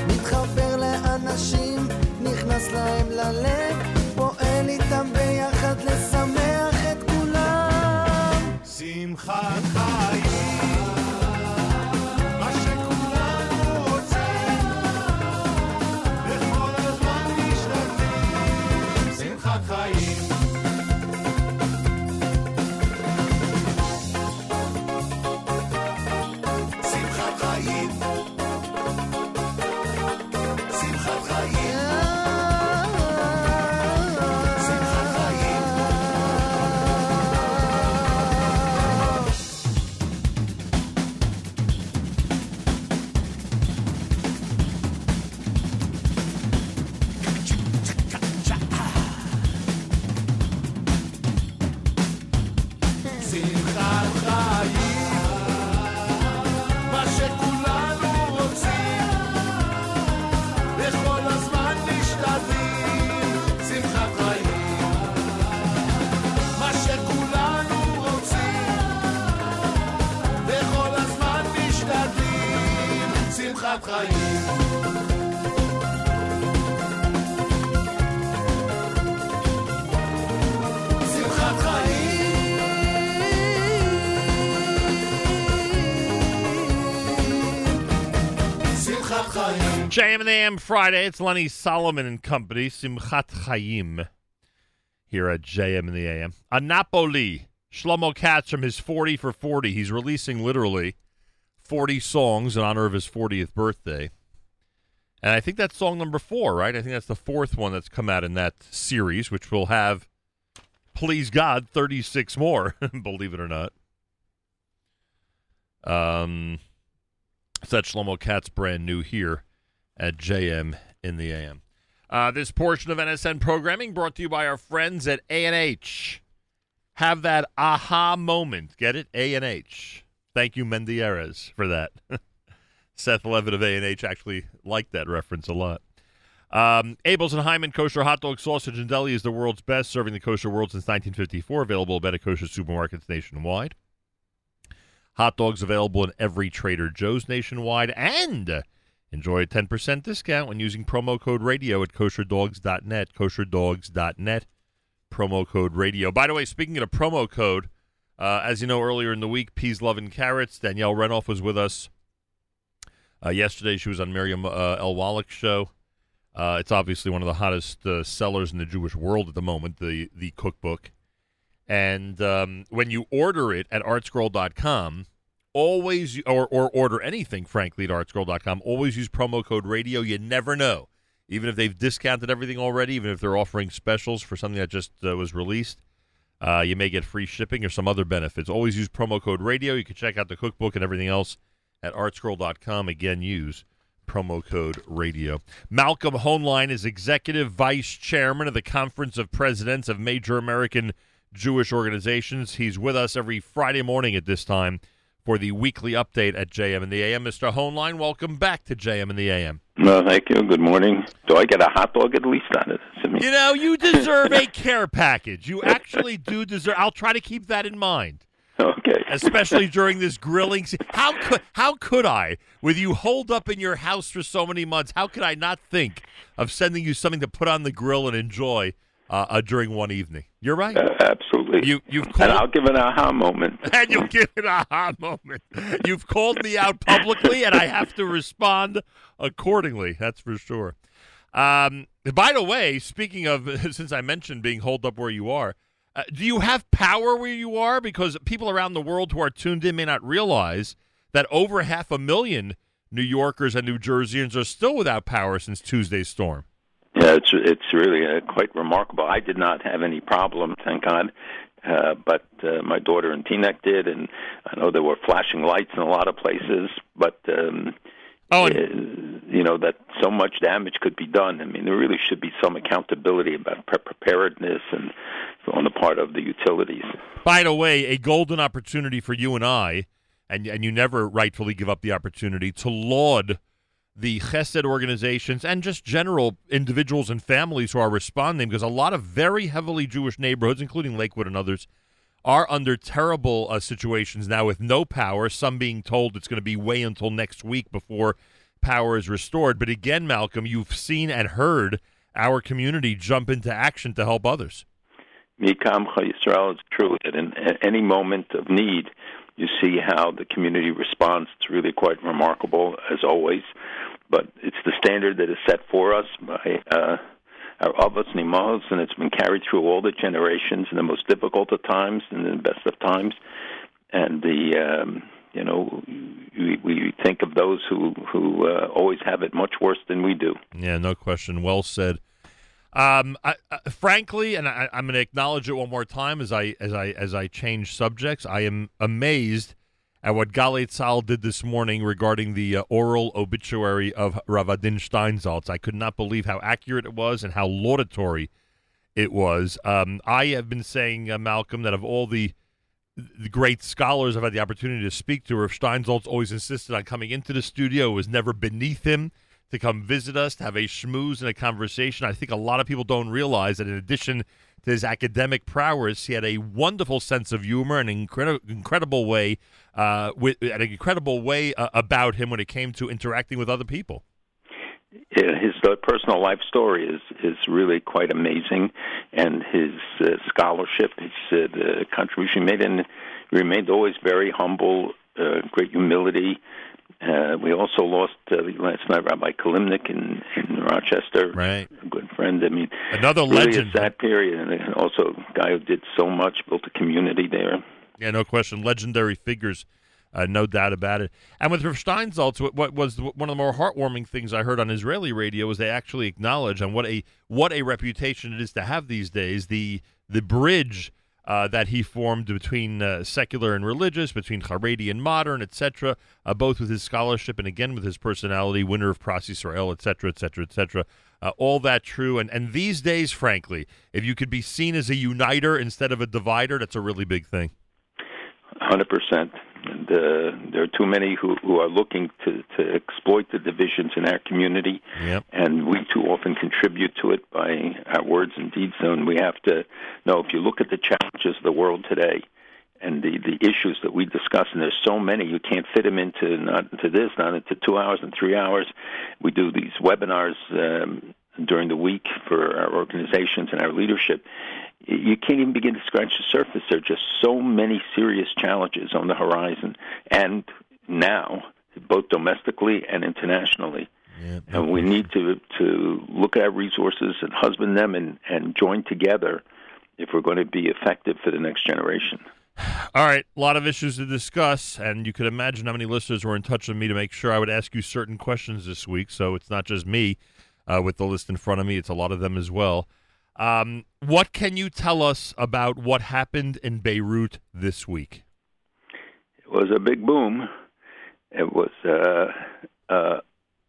מתחבר לאנשים, נכנס להם ללב פועל איתם ביחד לשמח את כולם. שמחת JM and AM Friday. It's Lenny Solomon and Company. Simchat Chaim. Here at JM and the AM. A Napoli. Shlomo Katz from his 40 for 40. He's releasing literally 40 songs in honor of his 40th birthday. And I think that's song number four, right? I think that's the fourth one that's come out in that series, which will have, please God, 36 more, believe it or not. Um, that's Shlomo Katz brand new here at JM in the AM. Uh, this portion of NSN programming brought to you by our friends at A&H. Have that aha moment. Get it? A&H. Thank you, Mendy Erez, for that. Seth Levitt of A&H actually liked that reference a lot. Um, Abeles and Heymann Kosher Hot Dog Sausage and Deli is the world's best, serving the kosher world since 1954. Available at kosher supermarkets nationwide. Hot dogs available in every Trader Joe's nationwide. And enjoy a 10% discount when using promo code radio at kosherdogs.net. Kosherdogs.net. Promo code radio. By the way, speaking of promo code, uh, as you know, earlier in the week, Peas, Love, and Carrots, Danielle Renov was with us. Uh, yesterday, she was on Miriam uh, L. Wallach's show. Uh, it's obviously one of the hottest uh, sellers in the Jewish world at the moment, the, the cookbook. And um, when you order it at artscroll.com, always or or order anything frankly at artscroll.com always use promo code radio. You never know. Even if they've discounted everything already even if they're offering specials for something that just uh, was released uh, you may get free shipping or some other benefits. Always use promo code radio. You can check out the cookbook and everything else at artscroll.com again use promo code radio. Malcolm hoenlein is executive vice chairman of the conference of presidents of major american jewish organizations. He's with us every friday morning at this time for the weekly update at JM and the AM. Mr. Hoenlein, welcome back to JM and the AM. No, thank you. Good morning. Do I get a hot dog at least on it? You know, you deserve a care package. You actually do deserve. I'll try to keep that in mind, okay. especially during this grilling. Se- how could how could I, with you holed up in your house for so many months, how could I not think of sending you something to put on the grill and enjoy uh, uh, during one evening? You're right. Uh, absolutely. You you've and called I'll give an aha moment. and you'll give it a hot moment. You've called me out publicly, and I have to respond accordingly. That's for sure. Um, by the way, speaking of, since I mentioned being holed up where you are, uh, do you have power where you are? Because people around the world who are tuned in may not realize that over half a million New Yorkers and New Jerseyans are still without power since Tuesday's storm. Yeah, it's it's really uh, quite remarkable. I did not have any problem, thank God. Uh, but uh, my daughter and Teaneck did, and I know there were flashing lights in a lot of places. But um, Oh, uh, you know that so much damage could be done. I mean, there really should be some accountability about pre- preparedness and on the part of the utilities. By the way, a golden opportunity for you and I, and and you never rightfully give up the opportunity to laud the Chesed organizations and just general individuals and families who are responding, because a lot of very heavily Jewish neighborhoods, including Lakewood and others, are under terrible uh, situations now with no power. Some being told it's going to be way until next week before power is restored. But again, Malcolm, you've seen and heard our community jump into action to help others. Mikamcha Yisrael, it's true that in a- any moment of need, you see how the community responds. It's really quite remarkable, as always. But it's the standard that is set for us by uh, our Avos and and it's been carried through all the generations in the most difficult of times and the best of times. And the um, you know we, we think of those who who uh, always have it much worse than we do. Yeah, no question. Well said. Um, I, frankly, and I, I'm going to acknowledge it one more time as I as I as I change subjects. I am amazed at what Galei Tzahal did this morning regarding the uh, oral obituary of Rav Adin Steinsaltz. I could not believe how accurate it was and how laudatory it was. Um, I have been saying, uh, Malcolm, that of all the the great scholars I've had the opportunity to speak to, Rav Steinsaltz always insisted on coming into the studio. It was never beneath him to come visit us, to have a schmooze and a conversation. I think a lot of people don't realize that in addition to his academic prowess, he had a wonderful sense of humor and an incredible, incredible way, uh, with an incredible way uh, about him when it came to interacting with other people. Yeah, his uh, personal life story is is really quite amazing, and his uh, scholarship, his uh, the contribution he made, and remained always very humble, uh, great humility. Uh, we also lost uh, last night Rabbi Kalimnik in, in Rochester, right? A good friend. I mean, another really legend. Sad period, and also a guy who did so much, built a community there. Yeah, no question. Legendary figures, uh, no doubt about it. And with Rav Steinsaltz, what, what was one of the more heartwarming things I heard on Israeli radio was they actually acknowledge on what a what a reputation it is to have these days. The the bridge uh, that he formed between uh, secular and religious, between Haredi and modern, etc., uh, both with his scholarship and again with his personality, winner of Pras Israel, etc., etc., etc. all that true. And, and these days, frankly, if you could be seen as a uniter instead of a divider, that's a really big thing. Hundred percent. And uh, there are too many who, who are looking to, to exploit the divisions in our community, yep. and we too often contribute to it by our words and deeds. And we have to know if you look at the challenges of the world today and the, the issues that we discuss, and there's so many, you can't fit them into not into this, not into two hours and three hours. We do these webinars um, during the week for our organizations and our leadership you can't even begin to scratch the surface. There are just so many serious challenges on the horizon, and now, both domestically and internationally. Yeah, and we need to to look at our resources and husband them and, and join together if we're going to be effective for the next generation. All right, a lot of issues to discuss, and you could imagine how many listeners were in touch with me to make sure I would ask you certain questions this week. So it's not just me uh, with the list in front of me; it's a lot of them as well. Um, what can you tell us about what happened in Beirut this week? It was a big boom. It was uh, uh,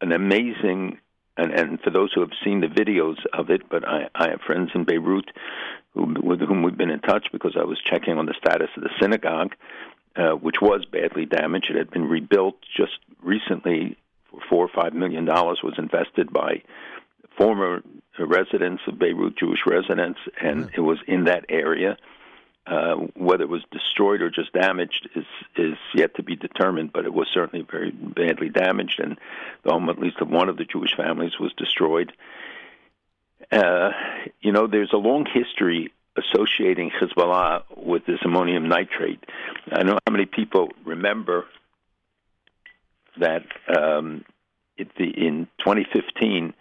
an amazing, and, and for those who have seen the videos of it, but I, I have friends in Beirut who, with whom we've been in touch because I was checking on the status of the synagogue, uh, which was badly damaged. It had been rebuilt just recently for four or five million dollars was invested by former residents of Beirut, Jewish residents, and it was in that area. Uh, whether it was destroyed or just damaged is is yet to be determined, but it was certainly very badly damaged, and the home at least of one of the Jewish families was destroyed. Uh, you know, there's a long history associating Hezbollah with this ammonium nitrate. I don't know how many people remember that um, it, the, in 2015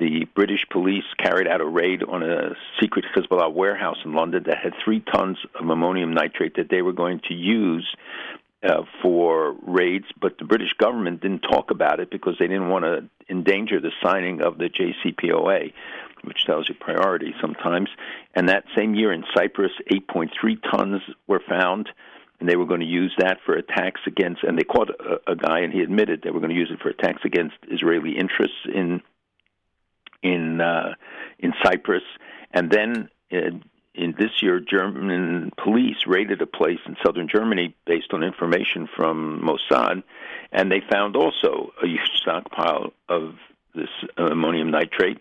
the British police carried out a raid on a secret Hezbollah warehouse in London that had three tons of ammonium nitrate that they were going to use uh, for raids, but the British government didn't talk about it because they didn't want to endanger the signing of the JCPOA, which tells you priority sometimes. And that same year in Cyprus, 8.3 tons were found and they were going to use that for attacks against. And they caught a, a guy, and he admitted they were going to use it for attacks against Israeli interests in in uh, in Cyprus. And then uh, in this year, German police raided a place in southern Germany based on information from Mossad, and they found also a huge stockpile of this ammonium nitrate.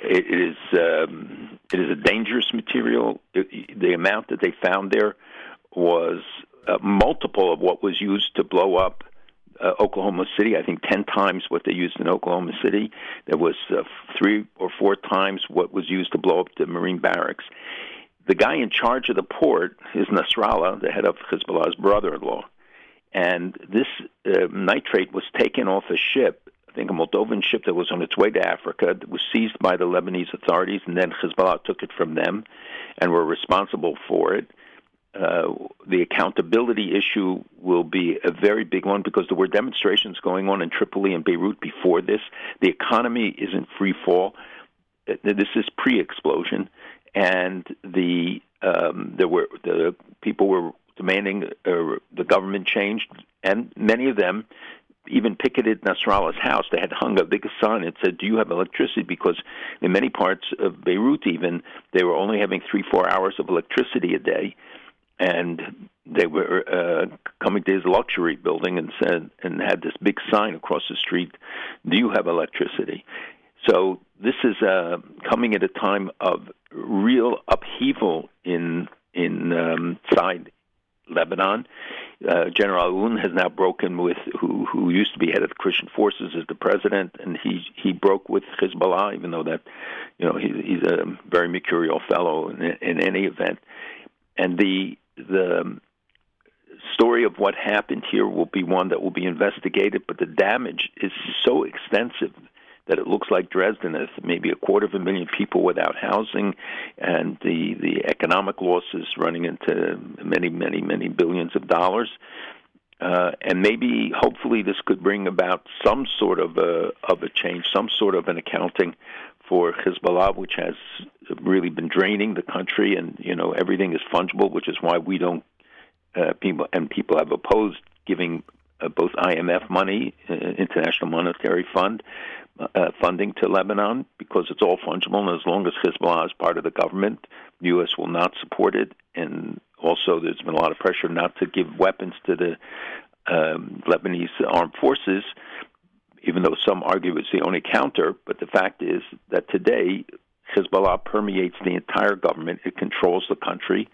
It is um, it is a dangerous material. It, the amount that they found there was a multiple of what was used to blow up uh, Oklahoma City. I think ten times what they used in Oklahoma City. There was uh, three or four times what was used to blow up the Marine barracks. The guy in charge of the port is Nasrallah, the head of Hezbollah's brother-in-law, and this uh, nitrate was taken off a ship. I think a Moldovan ship that was on its way to Africa that was seized by the Lebanese authorities, and then Hezbollah took it from them and were responsible for it uh, the accountability issue will be a very big one because there were demonstrations going on in Tripoli and Beirut before this. The economy is in free fall. This is pre-explosion, and the um, there were the people were demanding uh, the government changed, and many of them even picketed Nasrallah's house. They had hung a big sign that said, "Do you have electricity?" Because in many parts of Beirut, even they were only having three, four hours of electricity a day and they were uh, coming to his luxury building and said and had this big sign across the street, "Do you have electricity?" So this is uh, coming at a time of real upheaval in in um, side Lebanon. Uh, General Aoun has now broken with who who used to be head of the Christian forces as the president, and he he broke with Hezbollah, even though that you know he, he's a very mercurial fellow in, in any event. And the the story of what happened here will be one that will be investigated, but the damage is so extensive that it looks like Dresden has maybe a quarter of a million people without housing, and the the economic losses running into many, many, many billions of dollars. Uh, and maybe, hopefully, this could bring about some sort of a of a change, some sort of an accounting for Hezbollah, which has really been draining the country, and you know everything is fungible, which is why we don't uh, people and people have opposed giving uh, both IMF money, uh, International Monetary Fund, uh, funding to Lebanon because it's all fungible, and as long as Hezbollah is part of the government, the U.S. will not support it. And also, there's been a lot of pressure not to give weapons to the um, Lebanese armed forces even though some argue it's the only counter. But the fact is that today Hezbollah permeates the entire government. It controls the country,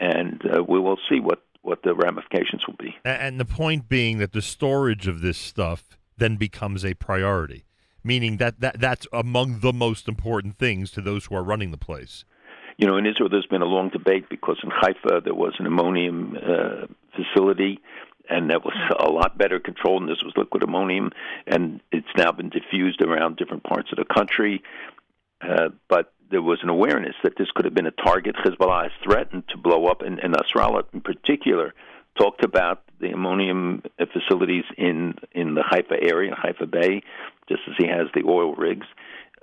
and uh, we will see what what the ramifications will be. And the point being that the storage of this stuff then becomes a priority, meaning that, that that's among the most important things to those who are running the place. You know, in Israel, there's been a long debate because in Haifa there was an ammonium uh, facility and that was a lot better controlled. And this was liquid ammonium, and it's now been diffused around different parts of the country. Uh, but there was an awareness that this could have been a target Hezbollah has threatened to blow up, and, and Nasrallah in particular talked about the ammonium facilities in in the Haifa area, Haifa Bay, just as he has the oil rigs.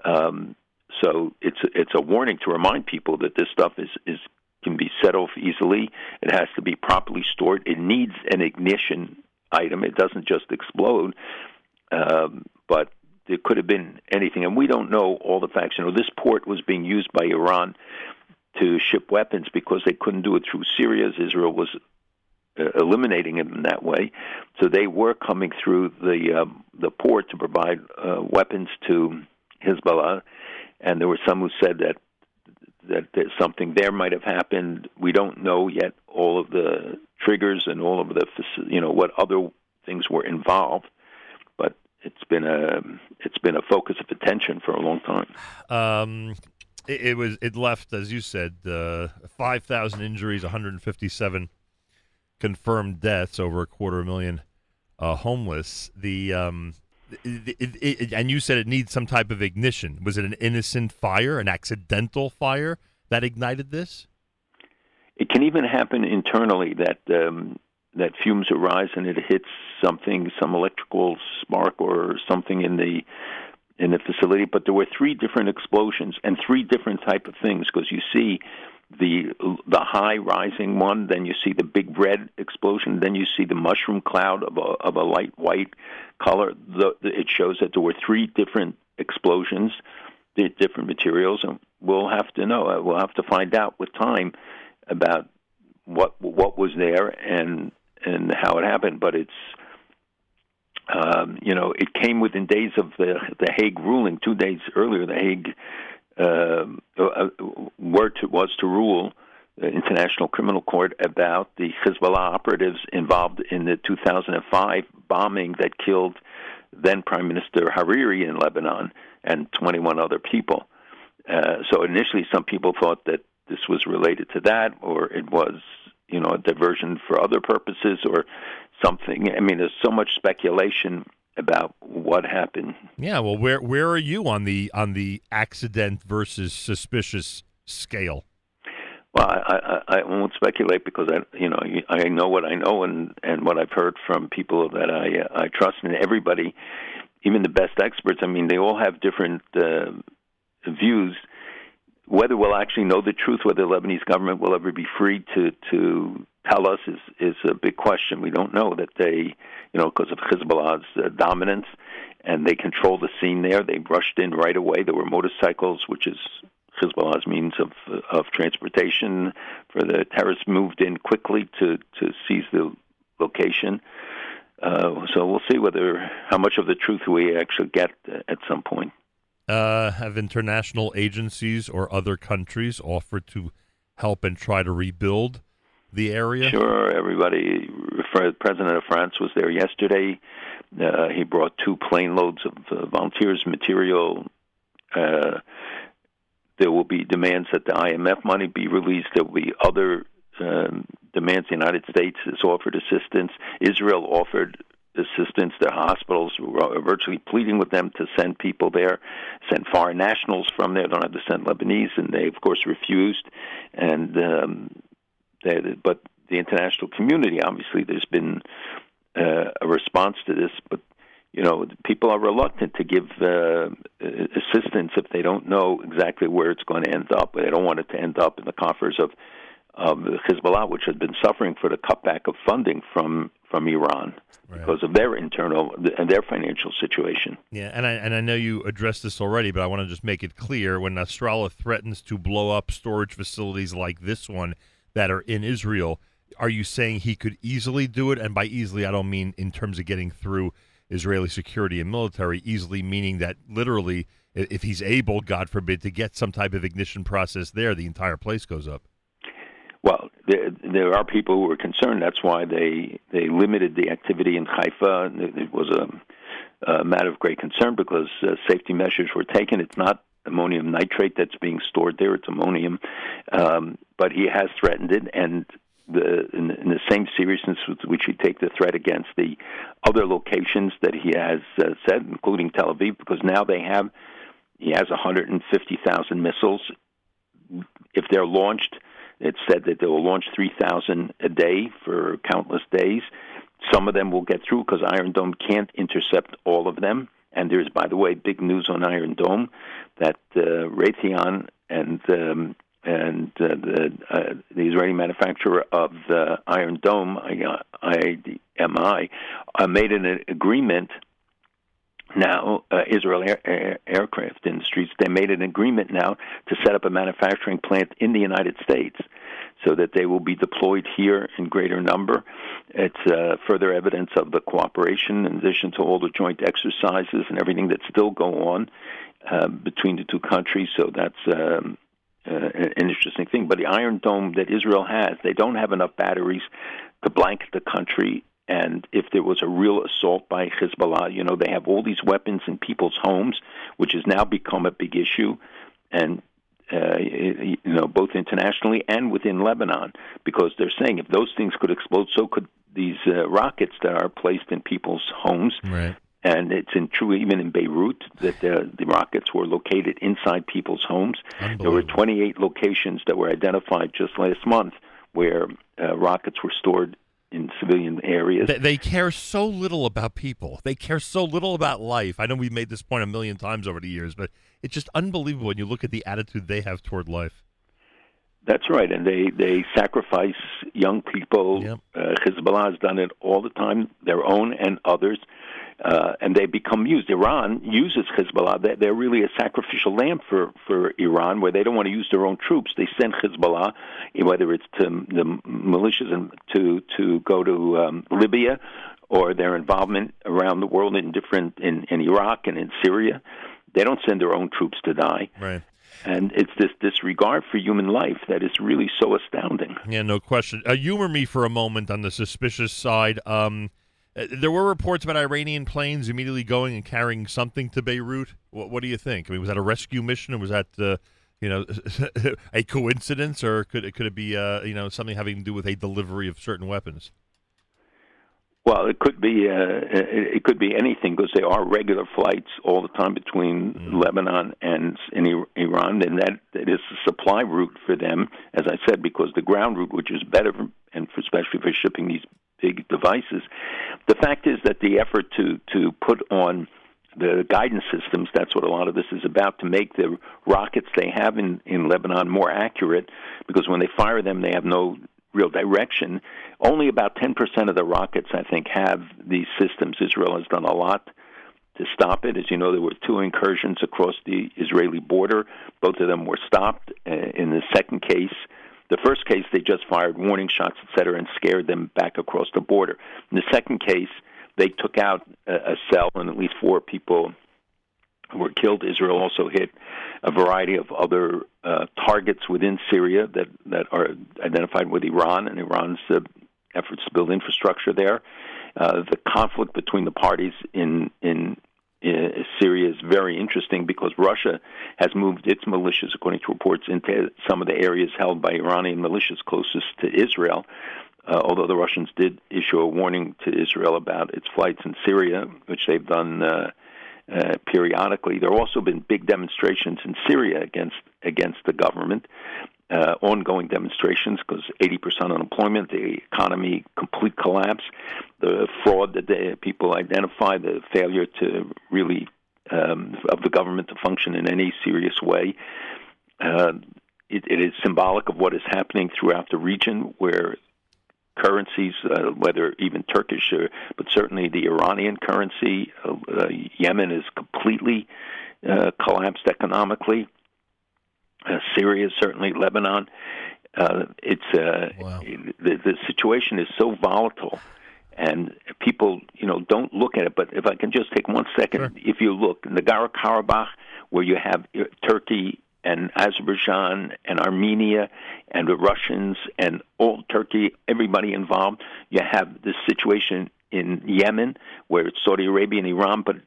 Um, so it's it's a warning to remind people that this stuff is is can be set off easily. It has to be properly stored. It needs an ignition item. It doesn't just explode. Um, but there could have been anything, and we don't know all the facts. You know, this port was being used by Iran to ship weapons because they couldn't do it through Syria. As Israel was uh, eliminating them in that way, so they were coming through the um, the port to provide uh, weapons to Hezbollah, and there were some who said that that, that something there might have happened. We don't know yet all of the triggers and all of the you know what other things were involved, but it's been a it's been a focus of attention for a long time. Um, it, it was it left, as you said, uh, five thousand injuries, one hundred and fifty-seven confirmed deaths, over a quarter million uh, homeless. The um, it, it, it, and you said it needs some type of ignition. Was it an innocent fire, an accidental fire that ignited this? It can even happen internally that um, that fumes arise and it hits something, some electrical spark or something in the in the facility. But there were three different explosions and three different type of things because you see the the high rising one, then you see the big red explosion, then you see the mushroom cloud of a of a light white color. The, it shows that there were three different explosions, the different materials, and we'll have to know. uh, We'll have to find out with time about what what was there and and how it happened. But it's um, you know it came within days of the the Hague ruling. Two days earlier, the Hague uh, uh, were to, was to rule the International Criminal Court about the Hezbollah operatives involved in the 2005 bombing that killed then Prime Minister Hariri in Lebanon and 21 other people. Uh, so initially, some people thought that this was related to that, or it was, you know, a diversion for other purposes, or something. I mean, there's so much speculation about what happened. Yeah, well, where where are you on the on the accident versus suspicious scale? Well, I, I, I won't speculate because I, you know, I know what I know and and what I've heard from people that I uh, I trust, and everybody, even the best experts. I mean, they all have different uh, views. Whether we'll actually know the truth, whether the Lebanese government will ever be free to to tell us, is is a big question. We don't know that they, you know, because of Hezbollah's uh, dominance, and they control the scene there. They rushed in right away. There were motorcycles, which is Hezbollah's means of of transportation for the terrorists moved in quickly to to seize the location. Uh, so we'll see whether how much of the truth we actually get at some point. Uh, have international agencies or other countries offered to help and try to rebuild the area? Sure, everybody. President of France was there yesterday. Uh, he brought two plane loads of uh, volunteers, material. Uh, there will be demands that the IMF money be released. There will be other um, demands. The United States has offered assistance. Israel offered assistance. Their hospitals were virtually pleading with them to send people there, send foreign nationals from there. They don't have to send Lebanese, and they of course refused. And um, but the international community, obviously, there's been uh, a response to this, but you know, people are reluctant to give uh, assistance if they don't know exactly where it's going to end up. They don't want it to end up in the coffers of of Hezbollah, which has been suffering for the cutback of funding from from Iran right. because of their internal and their financial situation. Yeah, and I and I know you addressed this already, but I want to just make it clear: when Nasrallah threatens to blow up storage facilities like this one that are in Israel, are you saying he could easily do it? And by easily, I don't mean in terms of getting through Israeli security and military, easily meaning that literally, if he's able, God forbid, to get some type of ignition process there, the entire place goes up. Well, there, there are people who are concerned. That's why they they limited the activity in Haifa. It was a, a matter of great concern because uh, safety measures were taken. It's not ammonium nitrate that's being stored there; it's ammonium. Um, but he has threatened it, and the in, in the same seriousness with which he take the threat against the other locations that he has uh, said, including Tel Aviv, because now they have He has 150,000 missiles. If they're launched, it's said that they will launch 3,000 a day for countless days. Some of them will get through because Iron Dome can't intercept all of them. And there's, by the way, big news on Iron Dome that uh, Raytheon and um, and uh, the uh, the Israeli manufacturer of the Iron Dome, IMI, uh, made an agreement. Now, uh, Israel Air, Air, Aircraft Industries, they made an agreement now to set up a manufacturing plant in the United States so that they will be deployed here in greater number. It's uh, further evidence of the cooperation in addition to all the joint exercises and everything that still go on uh, between the two countries. So that's um, uh, an interesting thing. But the Iron Dome that Israel has, they don't have enough batteries to blanket the country. And if there was a real assault by Hezbollah, you know, they have all these weapons in people's homes, which has now become a big issue. And uh, you know, both internationally and within Lebanon, because they're saying if those things could explode, so could these uh, rockets that are placed in people's homes. Right. And it's in true even in Beirut that the, the rockets were located inside people's homes. There were 28 locations that were identified just last month where uh, rockets were stored in civilian areas. They, they, care so little about people. They care so little about life. I know we've made this point a million times over the years, but it's just unbelievable when you look at the attitude they have toward life. That's right, and they they sacrifice young people. Yep. Uh, Hezbollah has done it all the time, their own and others, uh, and they become used. Iran uses Hezbollah. They're, they're really a sacrificial lamb for for Iran, where they don't want to use their own troops. They send Hezbollah, whether it's to the militias and to to go to um, Libya, or their involvement around the world in different in, in Iraq and in Syria. They don't send their own troops to die. Right. And it's this disregard for human life that is really so astounding. Yeah, no question. Uh, humor me for a moment on the suspicious side. Um, there were reports about Iranian planes immediately going and carrying something to Beirut. What, what do you think? I mean, was that a rescue mission, or was that uh, you know a coincidence, or could it could it be uh, you know something having to do with a delivery of certain weapons? Well, it could be uh, it could be anything because there are regular flights all the time between mm. Lebanon and in Iran, and that, that is the supply route for them. As I said, because the ground route, which is better, for, and for, especially for shipping these big devices. The fact is that the effort to to put on the guidance systems, that's what a lot of this is about, to make the rockets they have in, in Lebanon more accurate, because when they fire them, they have no real direction. Only about 10% of the rockets, I think, have these systems. Israel has done a lot to stop it. As you know, there were two incursions across the Israeli border. Both of them were stopped. Uh, in the second case, the first case, they just fired warning shots, et cetera, and scared them back across the border. In the second case, they took out a cell, and at least four people were killed. Israel also hit a variety of other uh, targets within Syria that that are identified with Iran and Iran's uh, efforts to build infrastructure there. Uh, the conflict between the parties in in uh, Syria is very interesting because Russia has moved its militias, according to reports, into some of the areas held by Iranian militias closest to Israel. Uh, although the Russians did issue a warning to Israel about its flights in Syria, which they've done uh, uh, periodically. There have also been big demonstrations in Syria against against the government, uh, ongoing demonstrations because 80% unemployment, the economy complete collapse, the fraud that the people identify, the failure to really um, of the government to function in any serious way. Uh, it, it is symbolic of what is happening throughout the region, where currencies, uh, whether even Turkish, or, but certainly the Iranian currency. Uh, uh, Yemen is completely uh, collapsed economically. Uh, Syria, certainly Lebanon. Uh, it's uh, wow. the the situation is so volatile, and people you know don't look at it. But if I can just take one second, Sure. if you look, Nagorno Karabakh, where you have uh, Turkey and Azerbaijan and Armenia and the Russians and all Turkey, everybody involved. You have this situation in Yemen where it's Saudi Arabia and Iran, but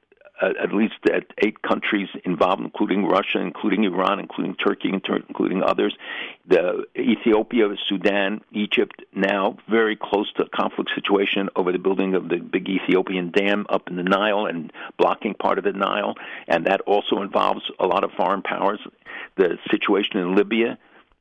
at, least at eight countries involved, including Russia, including Iran, including Turkey, including others. The Ethiopia, Sudan, Egypt, now very close to a conflict situation over the building of the big Ethiopian dam up in the Nile and blocking part of the Nile, and that also involves a lot of foreign powers. The situation in Libya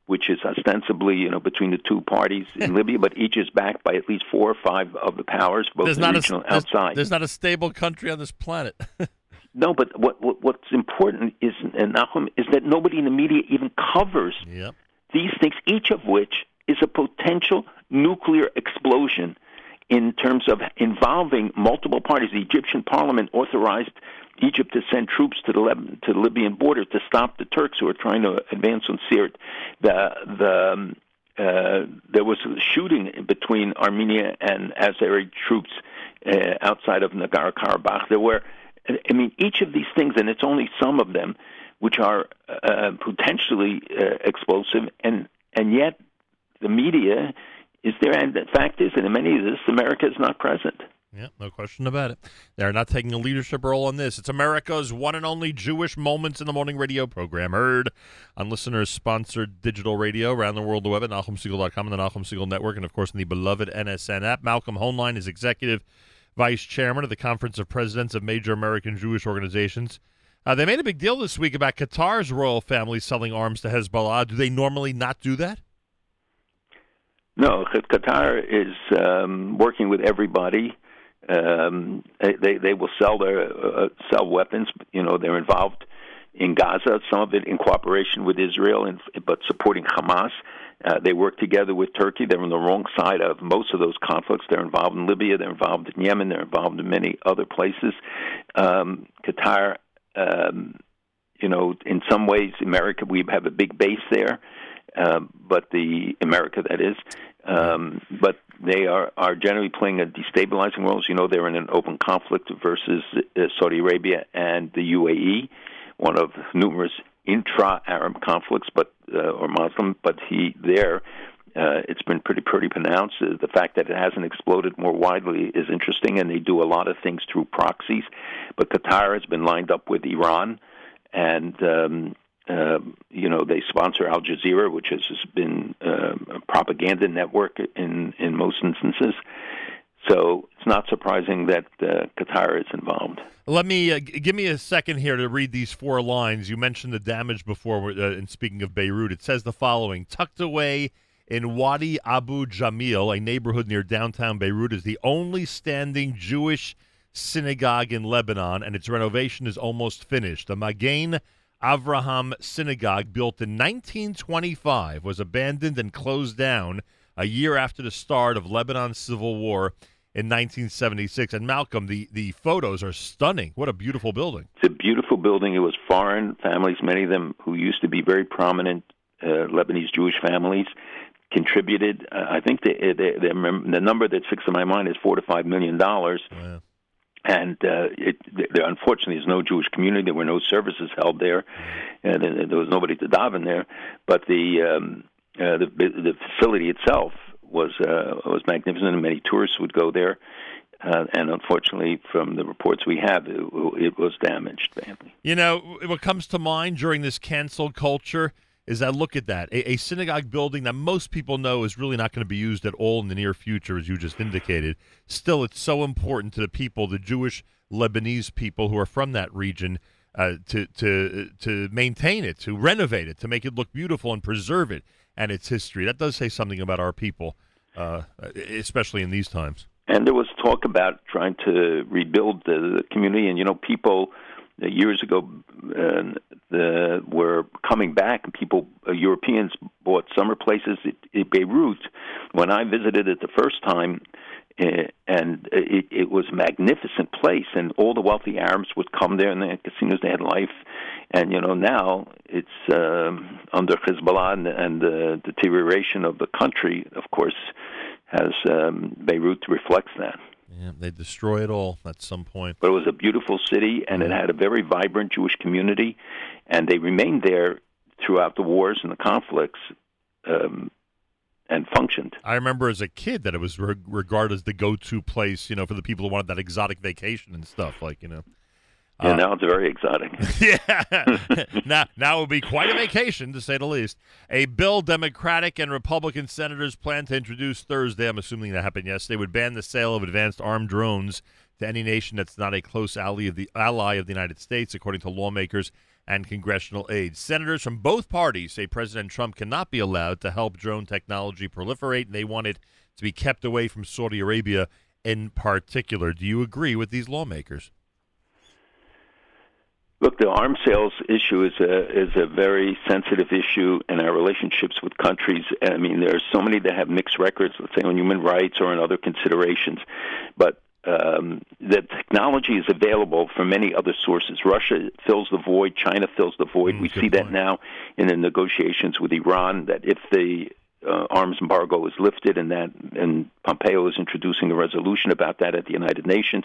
which is ostensibly, you know, between the two parties in Libya, but each is backed by at least four or five of the powers, both There's not, a, regional and there's, outside. there's not a stable country on this planet. No, but what, what what's important is, and Nachum, is that nobody in the media even covers Yep. these things, each of which is a potential nuclear explosion in terms of involving multiple parties. The Egyptian parliament authorized Egypt to send troops to the to the Libyan border to stop the Turks who are trying to advance on Sirte. The the um, uh, there was shooting between Armenia and Azeri troops uh, outside of Nagorno Karabakh. There were, I mean, each of these things, and it's only some of them, which are uh, potentially uh, explosive, and and yet the media is there. And the fact is that in many of this, America is not present. Yeah, no question about it. They're not taking a leadership role on this. It's America's one and only Jewish Moments in the Morning radio program, heard on listeners sponsored digital radio around the world, the web at NachumSegal.com and the Nachum Segal Network, and of course in the beloved NSN app. Malcolm Hoenlein is executive vice chairman of the Conference of Presidents of Major American Jewish Organizations. Uh, they made a big deal this week about Qatar's royal family selling arms to Hezbollah. Do they normally not do that? No, Qatar is um, working with everybody. Um, they they will sell their uh, sell weapons. You know, they're involved in Gaza. Some of it in cooperation with Israel, and, but supporting Hamas. Uh, they work together with Turkey. They're on the wrong side of most of those conflicts. They're involved in Libya. They're involved in Yemen. They're involved in many other places. Um, Qatar, um, you know, in some ways, America, we have a big base there, um, but the America that is, um, but they are are generally playing a destabilizing role. As you know, they're in an open conflict versus uh, Saudi Arabia and the UAE, one of numerous intra-Arab conflicts, but uh, or Muslim. But he there, uh, it's been pretty pretty pronounced. Uh, the fact that it hasn't exploded more widely is interesting, and they do a lot of things through proxies. But Qatar has been lined up with Iran, and um, uh, you know they sponsor Al Jazeera, which has been uh, a propaganda network in in most instances. So it's not surprising that uh, Qatar is involved. Let me uh, give me a second here to read these four lines. You mentioned the damage before, uh, and speaking of Beirut, it says the following: tucked away in Wadi Abu Jamil, a neighborhood near downtown Beirut, is the only standing Jewish synagogue in Lebanon, and its renovation is almost finished. The Magain Avraham Synagogue, built in 1925, was abandoned and closed down a year after the start of Lebanon's civil war in 1976. And Malcolm, the, the photos are stunning. What a beautiful building. It's a beautiful building. It was foreign families, many of them who used to be very prominent uh, Lebanese Jewish families, contributed. Uh, I think the, the, the, the number that sticks in my mind is four to five million dollars. Wow. And uh, it, there, unfortunately, is no Jewish community. There were no services held there, and there there was nobody to daven there. But the um, uh, the, the facility itself was uh, was magnificent, and many tourists would go there. Uh, and unfortunately, from the reports we have, it, it was damaged. You know, what comes to mind during this cancel culture is I look at that. A, a synagogue building that most people know is really not going to be used at all in the near future, as you just indicated. Still, it's so important to the people, the Jewish Lebanese people who are from that region, uh, to, to, to maintain it, to renovate it, to make it look beautiful and preserve it and its history. That does say something about our people, uh, especially in these times. And there was talk about trying to rebuild the, the community, and you know, people years ago uh, the, were coming back, and people, uh, Europeans, bought summer places at Beirut. When I visited it the first time, uh, and it, it was a magnificent place, and all the wealthy Arabs would come there, and they had casinos, they had life. And you know, now it's um, under Hezbollah and, and the deterioration of the country, of course, has um, Beirut reflects that. Yeah, they destroy it all at some point. But it was a beautiful city, and it had a very vibrant Jewish community, and they remained there throughout the wars and the conflicts. Um, and functioned. I remember as a kid that it was re- regarded as the go-to place, you know, for the people who wanted that exotic vacation and stuff. Like, you know, And uh, now it's very exotic. yeah. now, now it will be quite a vacation, to say the least. A bill Democratic and Republican senators plan to introduce Thursday, I'm assuming that happened yesterday, would ban the sale of advanced armed drones to any nation that's not a close ally of the ally of the United States, according to lawmakers and congressional aides. Senators from both parties say President Trump cannot be allowed to help drone technology proliferate, and they want it to be kept away from Saudi Arabia in particular. Do you agree with these lawmakers? Look, the arms sales issue is a is a very sensitive issue in our relationships with countries. I mean, there are so many that have mixed records, let's say on human rights or on other considerations, but um, the technology is available from many other sources. Russia fills the void. China fills the void. Mm, we see that now in the negotiations with Iran. That if the uh, arms embargo is lifted, and that and Pompeo is introducing a resolution about that at the United Nations,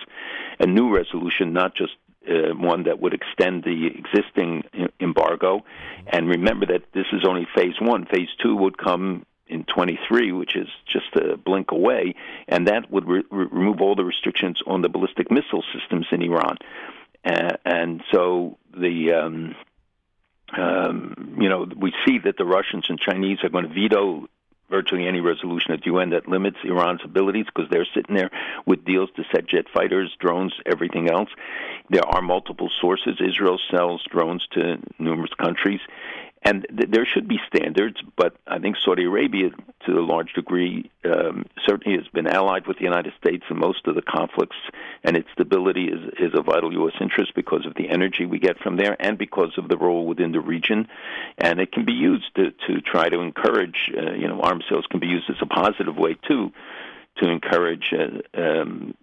a new resolution, not just uh, one that would extend the existing embargo. And remember that this is only phase one. Phase two would come in 23, which is just a blink away, and that would re- remove all the restrictions on the ballistic missile systems in Iran. Uh, and so the um, um, you know we see that the Russians and Chinese are going to veto virtually any resolution at the UN that limits Iran's abilities because they're sitting there with deals to set jet fighters, drones, everything else. There are multiple sources. Israel sells drones to numerous countries. And th- there should be standards, but I think Saudi Arabia, to a large degree, um, certainly has been allied with the United States in most of the conflicts, and its stability is, is a vital U.S. interest because of the energy we get from there and because of the role within the region. And it can be used to, to try to encourage, uh, you know, arms sales can be used as a positive way, too, to encourage uh, um,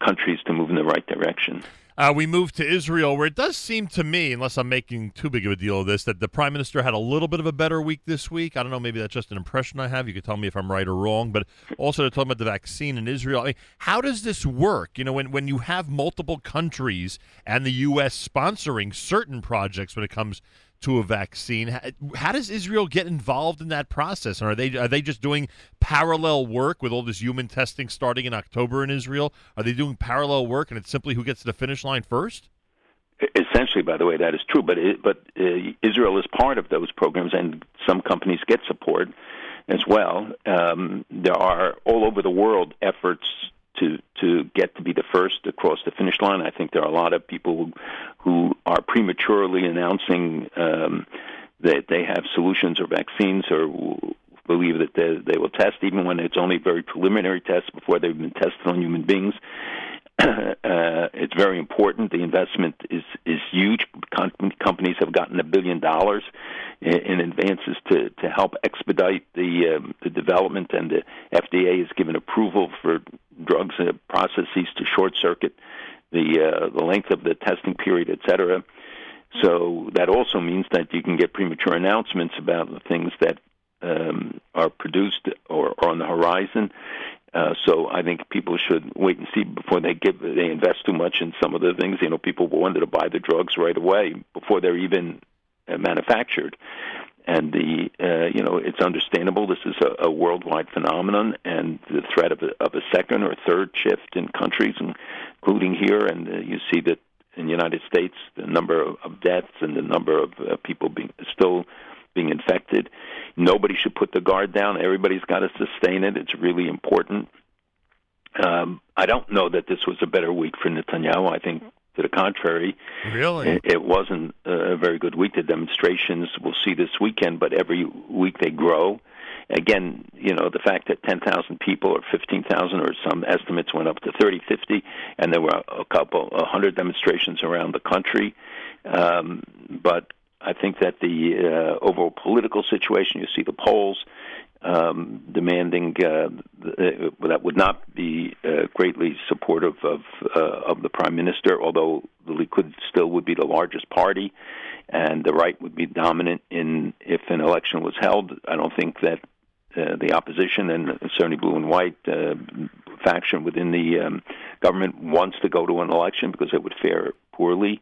countries to move in the right direction. Uh, we move to Israel, where it does seem to me, unless I'm making too big of a deal of this, that the prime minister had a little bit of a better week this week. I don't know, maybe that's just an impression I have. You could tell me if I'm right or wrong. But also to talk about the vaccine in Israel. I mean, how does this work? You know, when when you have multiple countries and the U.S. sponsoring certain projects when it comes to a vaccine, how, how does Israel get involved in that process? And are they are they just doing parallel work with all this human testing starting in October in Israel? Are they doing parallel work, and it's simply who gets to the finish line first? Essentially, by the way, that is true. But it, but uh, Israel is part of those programs, and some companies get support as well. Um, there are all over the world efforts to to get to be the first across the finish line. I think there are a lot of people who, who are prematurely announcing um, that they have solutions or vaccines or believe that they, they will test, even when it's only very preliminary tests before they've been tested on human beings. uh, it's very important. The investment is is huge. Com- companies have gotten a billion dollars in, in advances to to help expedite the um, the development, and the FDA has given approval for drugs and processes to short circuit the uh, the length of the testing period, et cetera. So that also means that you can get premature announcements about the things that um, are produced or, or on the horizon. Uh, so I think people should wait and see before they give they invest too much in some of the things. You know, people wanted to buy the drugs right away before they're even uh, manufactured. And the uh, you know it's understandable. This is a, a worldwide phenomenon, and the threat of a, of a second or third shift in countries, including here, and uh, you see that in the United States, the number of, deaths and the number of uh, people being still being infected. Nobody should put the guard down. Everybody's got to sustain it. It's really important. Um, I don't know that this was a better week for Netanyahu. I think, to the contrary, Really? it, it wasn't a very good week. The demonstrations we'll see this weekend, but every week they grow. Again, you know, the fact that 10,000 people or 15,000 or some estimates went up to 30, 50, and there were a couple, a hundred demonstrations around the country. Um, but I think that the uh, overall political situation, you see the polls um, demanding uh, th- that would not be uh, greatly supportive of uh, of the prime minister, although the Likud still would be the largest party, and the right would be dominant in if an election was held. I don't think that uh, the opposition and certainly blue and white uh, faction within the um, government wants to go to an election because it would fare poorly.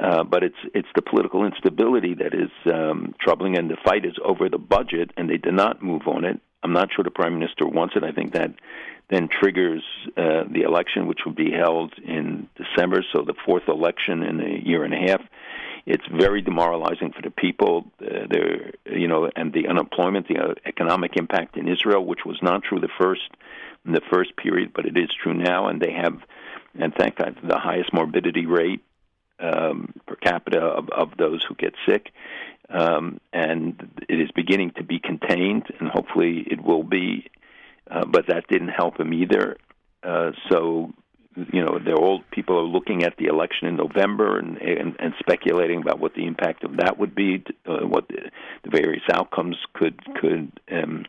Uh, but it's it's the political instability that is um, troubling, and the fight is over the budget, and they did not move on it. I'm not sure the prime minister wants it. I think that then triggers uh, the election, which would be held in December, so the fourth election in a year and a half. It's very demoralizing for the people. Uh, there, you know, and the unemployment, the uh, economic impact in Israel, which was not true the first in the first period, but it is true now, and they have, and thank God, the highest morbidity rate um, per capita of, of those who get sick. Um, and it is beginning to be contained, and hopefully it will be. Uh, but that didn't help him either. Uh, so, you know, they're all people are looking at the election in November and and, and speculating about what the impact of that would be, uh, what the, the various outcomes could could um,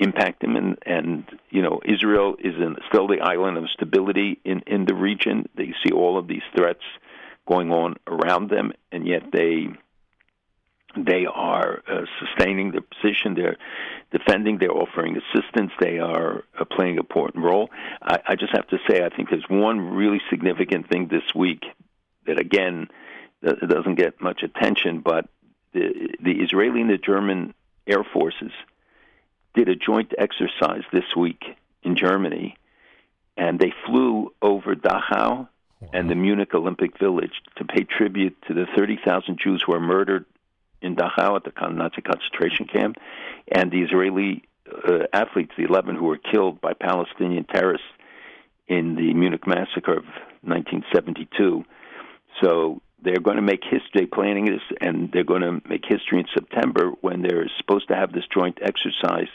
impact him. And and you know, Israel is in, still the island of stability in in the region. They see all of these threats going on around them, and yet they they are uh, sustaining their position. They're defending. They're offering assistance. They are uh, playing an important role. I, I just have to say, I think there's one really significant thing this week that, again, that doesn't get much attention, but the, the Israeli and the German air forces did a joint exercise this week in Germany, and they flew over Dachau and the Munich Olympic Village to pay tribute to the 30,000 Jews who were murdered in Dachau at the Nazi concentration camp, and the Israeli uh, athletes, the 11 who were killed by Palestinian terrorists in the Munich massacre of 1972. So they're going to make history, planning this, and they're going to make history in September when they're supposed to have this joint exercise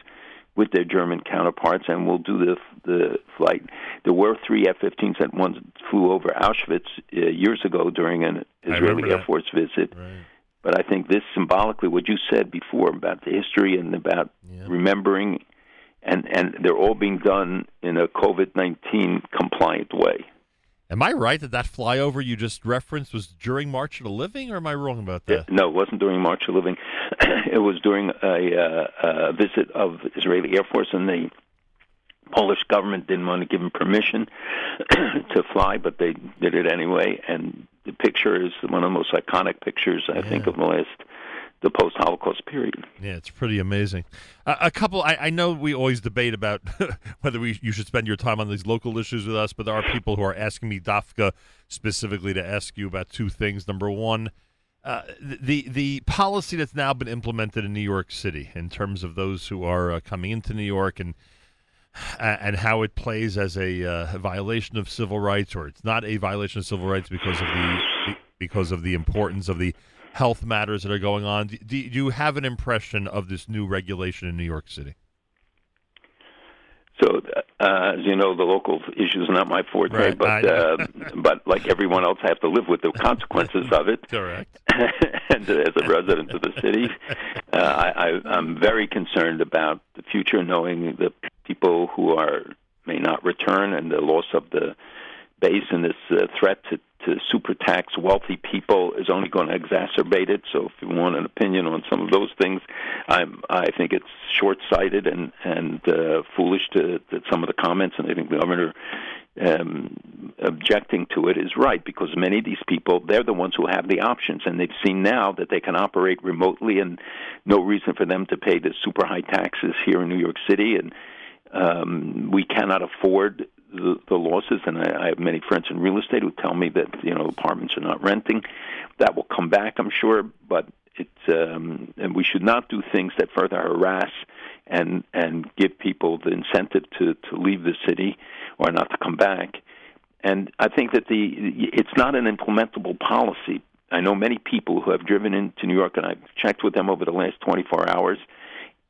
with their German counterparts, and we'll do the the flight. There were three F-15s that once flew over Auschwitz uh, years ago during an Israeli Air Force visit. Right. But I think this symbolically, what you said before about the history and about Yeah. remembering, and and they're all being done in a COVID nineteen compliant way. Am I right that that flyover you just referenced was during March of the Living, or am I wrong about that? No, it wasn't during March of the Living. it was during a, uh, a visit of Israeli Air Force, and the Polish government didn't want to give them permission to fly, but they did it anyway. And the picture is one of the most iconic pictures, I think, of the last the post-Holocaust period. Yeah, it's pretty amazing. Uh, a couple, I, I know we always debate about whether we you should spend your time on these local issues with us, but there are people who are asking me, Dafka, specifically to ask you about two things. Number one, uh, the the policy that's now been implemented in New York City in terms of those who are uh, coming into New York and and how it plays as a uh, violation of civil rights, or it's not a violation of civil rights because of the because of the importance of the health matters that are going on. Do, do you have an impression of this new regulation in New York City? So, uh, as you know, the local issues are not my forte, Right, but uh, but like everyone else, I have to live with the consequences of it. Correct. and as a resident of the city, uh, I, I, I'm very concerned about the future, knowing the people who are may not return and the loss of the base and this uh, threat to, to super tax wealthy people is only going to exacerbate it. So, if you want an opinion on some of those things, I'm, I think it's short-sighted and and uh, foolish to, to some of the comments, and I think the governor um, objecting to it is right because many of these people they're the ones who have the options, and they've seen now that they can operate remotely, and no reason for them to pay the super high taxes here in New York City, and um, we cannot afford the, the losses. And I, I have many friends in real estate who tell me that you know apartments are not renting. That will come back, I'm sure, but it's um, and we should not do things that further harass and and give people the incentive to to leave the city or not to come back. And I think that the it's not an implementable policy. I know many people who have driven into New York, and I've checked with them over the last 24 hours,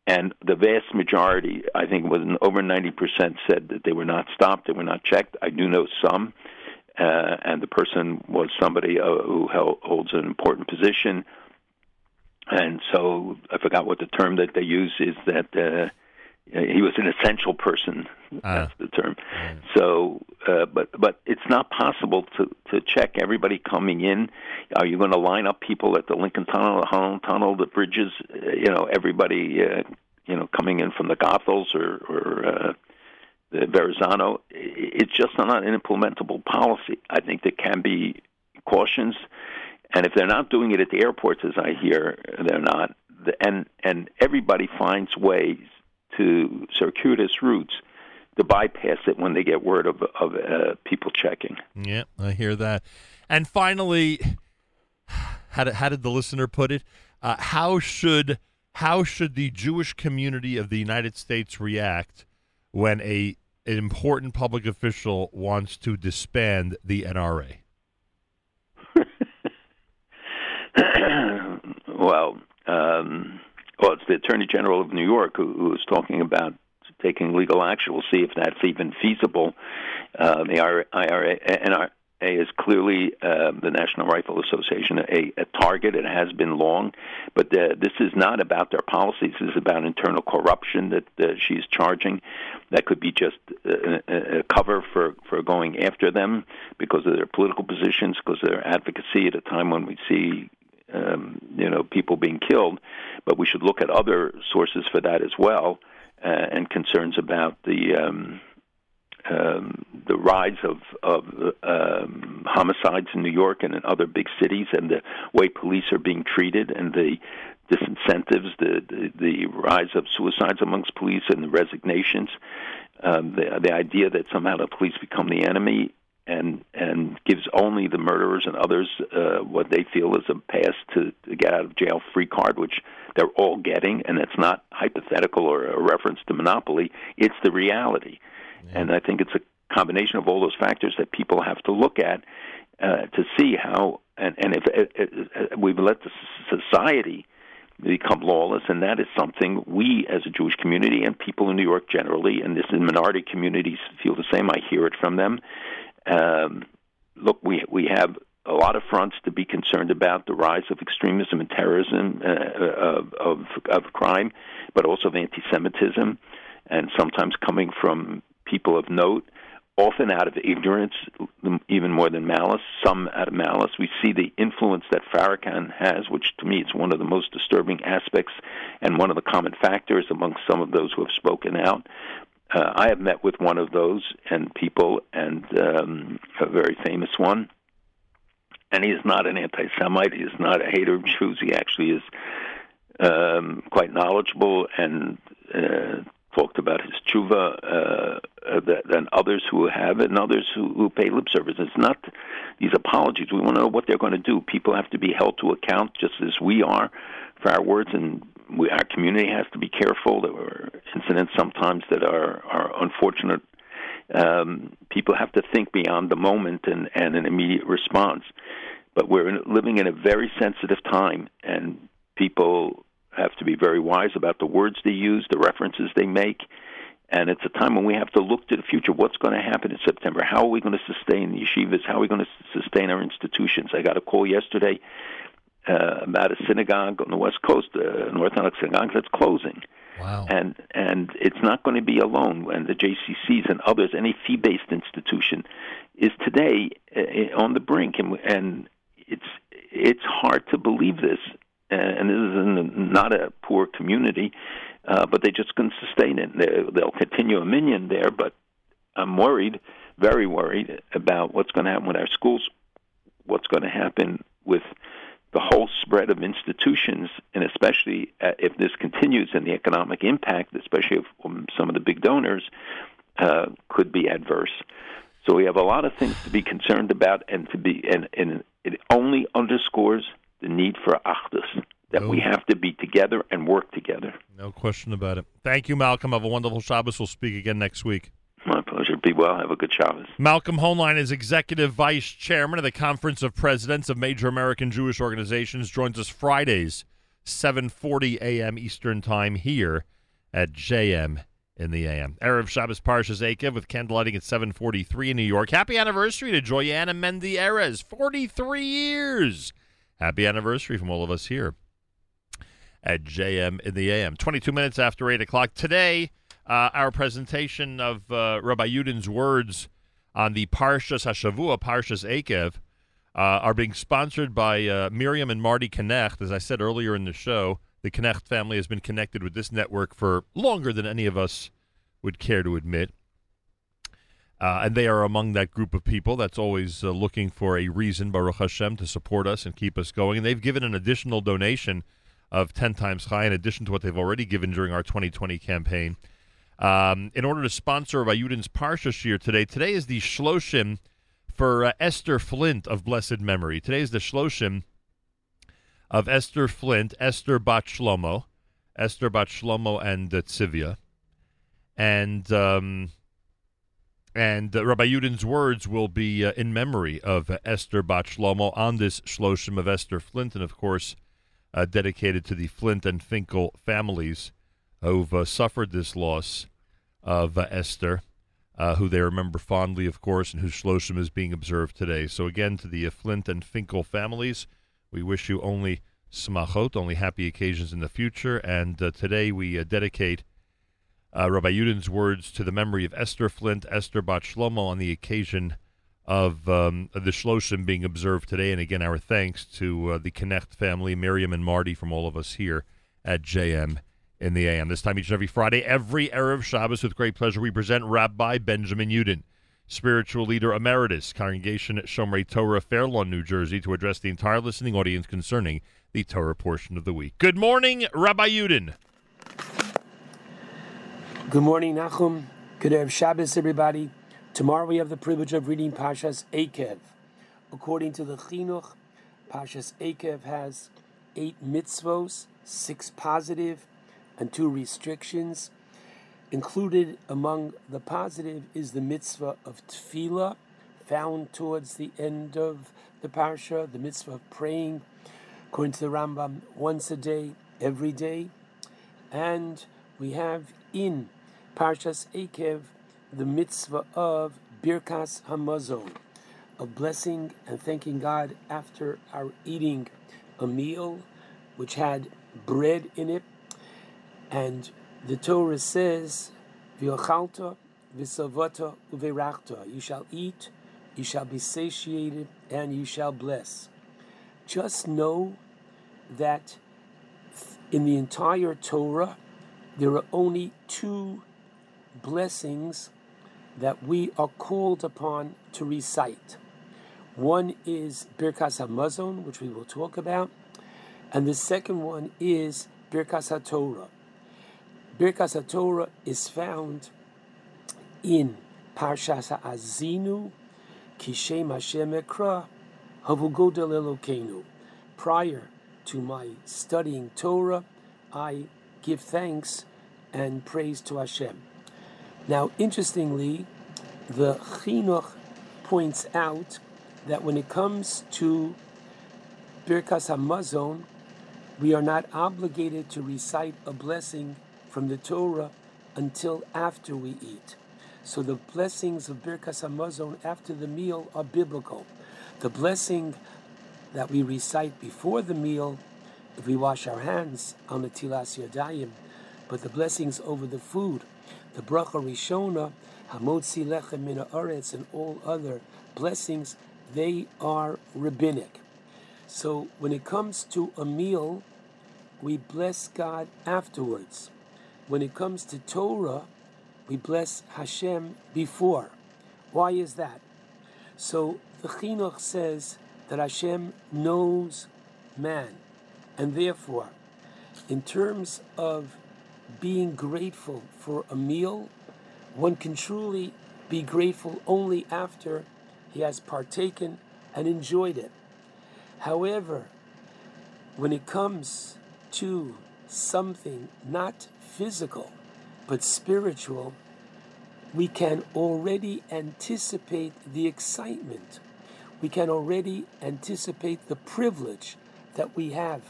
and the vast majority, I think, was over 90 percent, said that they were not stopped, they were not checked. I do know some, uh, and the person was somebody uh, who held, holds an important position, and so I forgot what the term that they use is that uh, he was an essential person. That's the term. So, uh, but but it's not possible to to check everybody coming in. Are you going to line up people at the Lincoln Tunnel, the Holland Tunnel, the bridges? Uh, you know, everybody. Uh, you know, coming in from the Goethals or or uh, the Verrazano. It's just not an implementable policy. I think there can be cautions, and if they're not doing it at the airports, as I hear, they're not. And and everybody finds ways to circuitous routes to bypass it when they get word of of uh, people checking. Yeah, I hear that. And finally, how did, how did the listener put it? Uh, how should how should the Jewish community of the United States react when a an important public official wants to disband the NRA? well, um, well, it's the Attorney General of New York who, who is talking about taking legal action. We'll see if that's even feasible. Uh, the IRA, NRA is clearly uh, the National Rifle Association a, a target. It has been long, but uh, this is not about their policies. This is about internal corruption that uh, she's charging. That could be just a, a cover for for going after them because of their political positions, because of their advocacy at a time when we see um, you know people being killed. But we should look at other sources for that as well, uh, and concerns about the. Um, um, the rise of, of um, homicides in New York and in other big cities, and the way police are being treated, and the disincentives, the, the, the rise of suicides amongst police, and the resignations. Um, the, the idea that somehow the police become the enemy and and gives only the murderers and others uh, what they feel is a pass to, to get out of jail free card, which they're all getting, and it's not hypothetical or a reference to monopoly. It's the reality. And I think it's a combination of all those factors that people have to look at uh, to see how, and, and if uh, uh, we've let the society become lawless, and that is something we as a Jewish community and people in New York generally, and this in minority communities feel the same. I hear it from them. Um, look, we we have a lot of fronts to be concerned about the rise of extremism and terrorism, uh, of, of of crime, but also of anti-Semitism, and sometimes coming from people of note, often out of ignorance, even more than malice, some out of malice. We see the influence that Farrakhan has, which to me is one of the most disturbing aspects and one of the common factors among some of those who have spoken out. Uh, I have met with one of those and people, and um, a very famous one. And he is not an anti-Semite. He is not a hater of Jews. He actually is um, quite knowledgeable and uh, talked about his tshuva uh, uh, than others who have it and others who, who pay lip service. It's not these apologies. We want to know what they're going to do. People have to be held to account just as we are for our words, and we, our community has to be careful. There were incidents sometimes that are, are unfortunate. Um, people have to think beyond the moment and, and an immediate response. But we're in, living in a very sensitive time, and people have to be very wise about the words they use, the references they make. And it's a time when we have to look to the future. What's going to happen in September? How are we going to sustain the yeshivas? How are we going to sustain our institutions? I got a call yesterday uh, about a synagogue on the West Coast, uh, an Orthodox synagogue that's closing. Wow. And and it's not going to be alone. And the JCCs and others, any fee-based institution, is today uh, on the brink. And, and it's it's hard to believe this and this is in not a poor community, uh, but they just couldn't sustain it. They, they'll continue a minyan there, but I'm worried, very worried about what's going to happen with our schools, what's going to happen with the whole spread of institutions, and especially uh, if this continues and the economic impact, especially from some of the big donors, uh, could be adverse. So we have a lot of things to be concerned about, and to be and, and it only underscores the need for achdus, that Oh. we have to be together and work together. No question about it. Thank you, Malcolm. Have a wonderful Shabbos. We'll speak again next week. My pleasure. Be well. Have a good Shabbos. Malcolm Hoenlein is Executive Vice Chairman of the Conference of Presidents of Major American Jewish Organizations. Joins us Fridays, 7.40 a.m. Eastern Time here at JM in the AM. Erev Shabbos Parshas Eikev with candlelighting at 7.43 in New York. Happy anniversary to Joy and Mendy Erez. 43 years. Happy anniversary from all of us here at JM in the AM. 22 minutes after 8 o'clock. Today, uh, our presentation of uh, Rabbi Yudin's words on the Parshas Hashavua, Parshas Eikev, uh, are being sponsored by uh, Miriam and Marty Knecht. As I said earlier in the show, the Knecht family has been connected with this network for longer than any of us would care to admit. Uh, and they are among that group of people that's always uh, looking for a reason, Baruch Hashem, to support us and keep us going. And they've given an additional donation of 10 times chai, in addition to what they've already given during our 2020 campaign. Um, in order to sponsor Rabbi Yudin's Parsha Shiur today, today is the Shloshim for uh, Esther Flint of blessed memory. Today is the Shloshim of Esther Flint, Esther Bat Shlomo, Esther Bat Shlomo and uh, Tzivia. And um, and uh, Rabbi Yudin's words will be uh, in memory of uh, Esther Bat Shlomo on this Shloshim of Esther Flint, and of course, uh, dedicated to the Flint and Finkel families who've uh, suffered this loss of uh, Esther, uh, who they remember fondly, of course, and whose Shloshim is being observed today. So, again, to the Flint and Finkel families, we wish you only smachot, only happy occasions in the future. And uh, today we uh, dedicate uh, Rabbi Yudin's words to the memory of Esther Flint, Esther Bat Shlomo, on the occasion of, um, the Shloshim being observed today. And again, our thanks to the Knecht family, Miriam and Marty, from all of us here at JM in the AM. This time each and every Friday, every Erev Shabbos, with great pleasure, we present Rabbi Benjamin Yudin, spiritual leader emeritus, congregation at Shomrei Torah, Fair Lawn, New Jersey, to address the entire listening audience concerning the Torah portion of the week. Good morning, Rabbi Yudin. Good morning, Nachum. Good Erev Shabbos, everybody. Tomorrow we have the privilege of reading Pashas Eikev. According to the Chinuch, Pashas Eikev has eight mitzvos, six positive, and two restrictions. Included among the positive is the mitzvah of tefillah, found towards the end of the parsha, the mitzvah of praying, according to the Rambam, once a day, every day. And we have in Parshas Eikev the mitzvah of Birkas Hamazon, of blessing and thanking God after our eating a meal which had bread in it. And the Torah says, V'yochalta v'savata uverachta. You shall eat, you shall be satiated, and you shall bless. Just know that in the entire Torah, there are only two blessings that we are called upon to recite. One is Birkas HaMazon, which we will talk about, and the second one is Birkas HaTorah. Birkas HaTorah is found in Parshas Azinu, Kishem Hashem Ekra, Havugodel Elokeinu. Prior to my studying Torah, I give thanks and praise to Hashem. Now, interestingly, the Chinuch points out that when it comes to Birkas Hamazon, we are not obligated to recite a blessing from the Torah until after we eat. So the blessings of Birkas Hamazon after the meal are biblical. The blessing that we recite before the meal, if we wash our hands on the Tilas Yadayim, but the blessings over the food, the Bracha Rishona, Hamotzi Lechem Min Haaretz, and all other blessings, they are rabbinic. So when it comes to a meal, we bless God afterwards. When it comes to Torah, we bless Hashem before. Why is that? So the Chinuch says that Hashem knows man, and therefore, in terms of being grateful for a meal, one can truly be grateful only after he has partaken and enjoyed it. However, when it comes to something not physical but spiritual, we can already anticipate the excitement. We can already anticipate the privilege that we have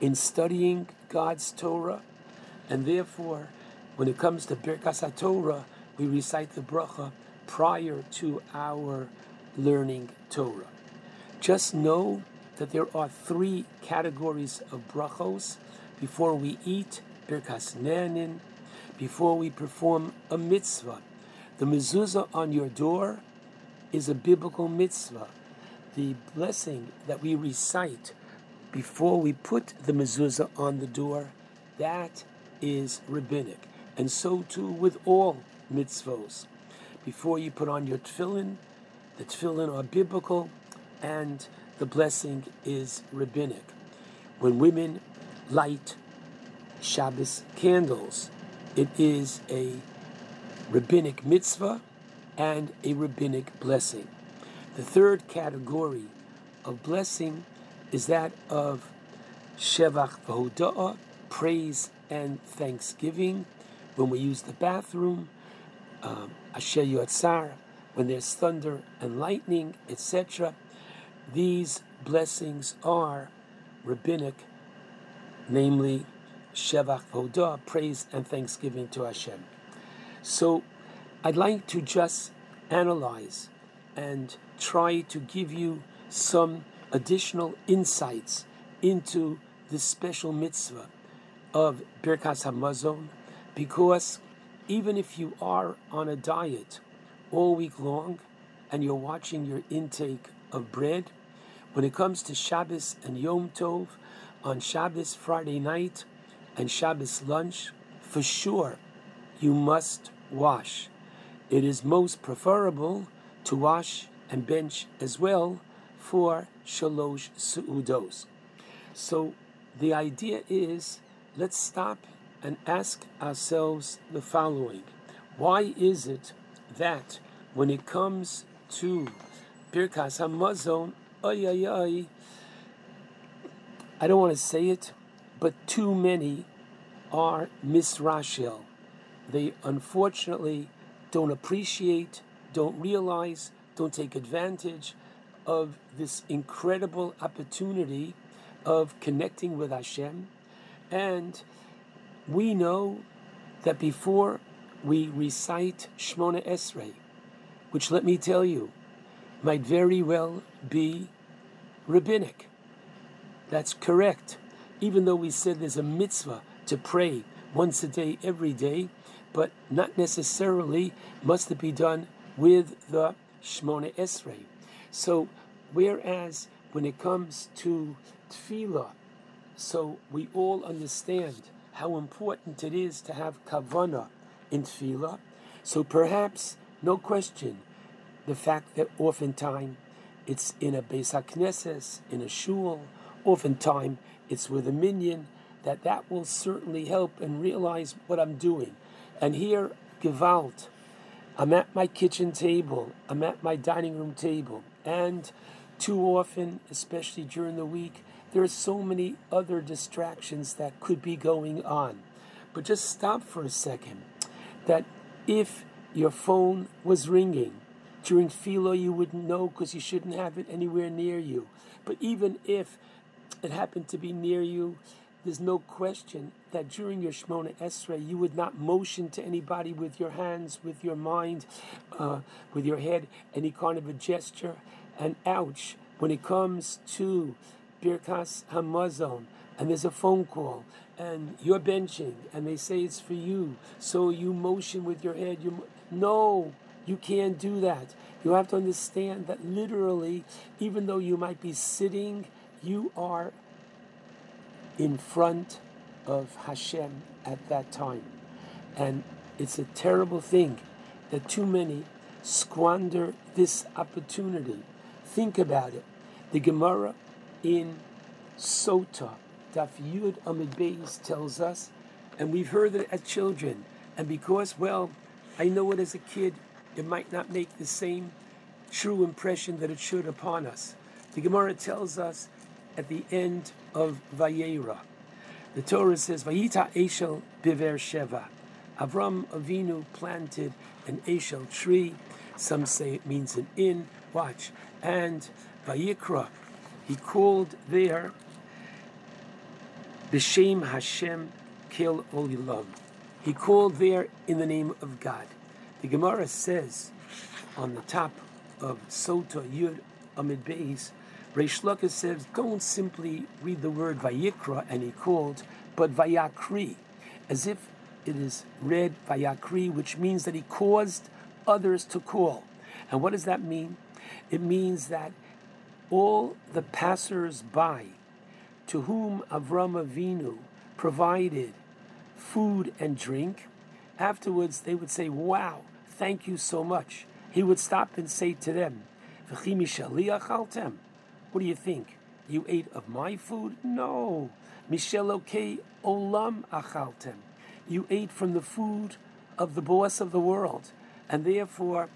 in studying God's Torah, and therefore, when it comes to Birkas Torah, we recite the bracha prior to our learning Torah. Just know that there are three categories of brachos before we eat Birkas before we perform a mitzvah. The mezuzah on your door is a biblical mitzvah. The blessing that we recite before we put the mezuzah on the door, that is rabbinic. And so too with all mitzvos. Before you put on your tefillin, the tefillin are biblical and the blessing is rabbinic. When women light Shabbos candles. It is a rabbinic mitzvah and a rabbinic blessing. The third category of blessing is that of Shevach v'hoda'ah, praise and thanksgiving. When we use the bathroom, um, Asher Yotzar, when there's thunder and lightning, etc. These blessings are rabbinic, namely Shevach v'hoda'ah, praise and thanksgiving to Hashem. So I'd like to just analyze and try to give you some additional insights into this special mitzvah of Birkas Hamazon because even if you are on a diet all week long and you're watching your intake of bread, when it comes to Shabbos and Yom Tov, on Shabbos Friday night and Shabbos lunch, for sure you must wash. It is most preferable to wash and bench as well for shalosh su'udos. So the idea is let's stop and ask ourselves the following. Why is it that when it comes to Birkas Hamazon, I don't want to say it, but too many are misrachel. They unfortunately don't appreciate, don't realize, don't take advantage of this incredible opportunity of connecting with Hashem. And we know that before we recite Shmona Esrei, which let me tell you, might very well be rabbinic. That's correct. Even though we said there's a mitzvah to pray once a day, every day, but not necessarily must it be done with the Shmona Esrei. So, whereas when it comes to tefillah, so we all understand how important it is to have kavana in tefillah. So perhaps, no question, the fact that oftentimes it's in a Beis HaKnesses, in a shul, oftentimes it's with a minyan, that that will certainly help and realize what I'm doing. And here, Gewalt, I'm at my kitchen table, I'm at my dining room table, and too often, especially during the week, there are so many other distractions that could be going on. But just stop for a second. That if your phone was ringing during tefillah, you wouldn't know because you shouldn't have it anywhere near you. But even if it happened to be near you, there's no question that during your Shmona Esrei, you would not motion to anybody with your hands, with your mind, uh, with your head, any kind of a gesture. And ouch, when it comes to Birkas Hamazon, and there's a phone call, and you're benching, and they say it's for you, so you motion with your head. You mo- no, you can't do that. You have to understand that literally, even though you might be sitting, you are in front of Hashem at that time. And it's a terrible thing that too many squander this opportunity. Think about it. The Gemara in Sota, Daf Yud Amud Beis tells us, and we've heard it as children, and because, well, I know it as a kid, it might not make the same true impression that it should upon us. The Gemara tells us at the end of Vayera, the Torah says, Vayita Eshel Biver Sheva. Avram Avinu planted an Eshel tree. Some say it means an inn. Watch. And Vayikra, he called there B'Shem Hashem Kel Olam. He called there in the name of God. The Gemara says on the top of Sota Yud Amud Beis, Reish Lakish says, don't simply read the word Vayikra and he called, but Vayakri, as if it is read Vayakri, which means that he caused others to call. And what does that mean? It means that all the passers by to whom Avram Avinu provided food and drink, afterwards they would say, Wow, thank you so much. He would stop and say to them. What do you think? You ate of my food? No. Mishelokei olam achaltem. You ate from the food of the boss of the world. And therefore,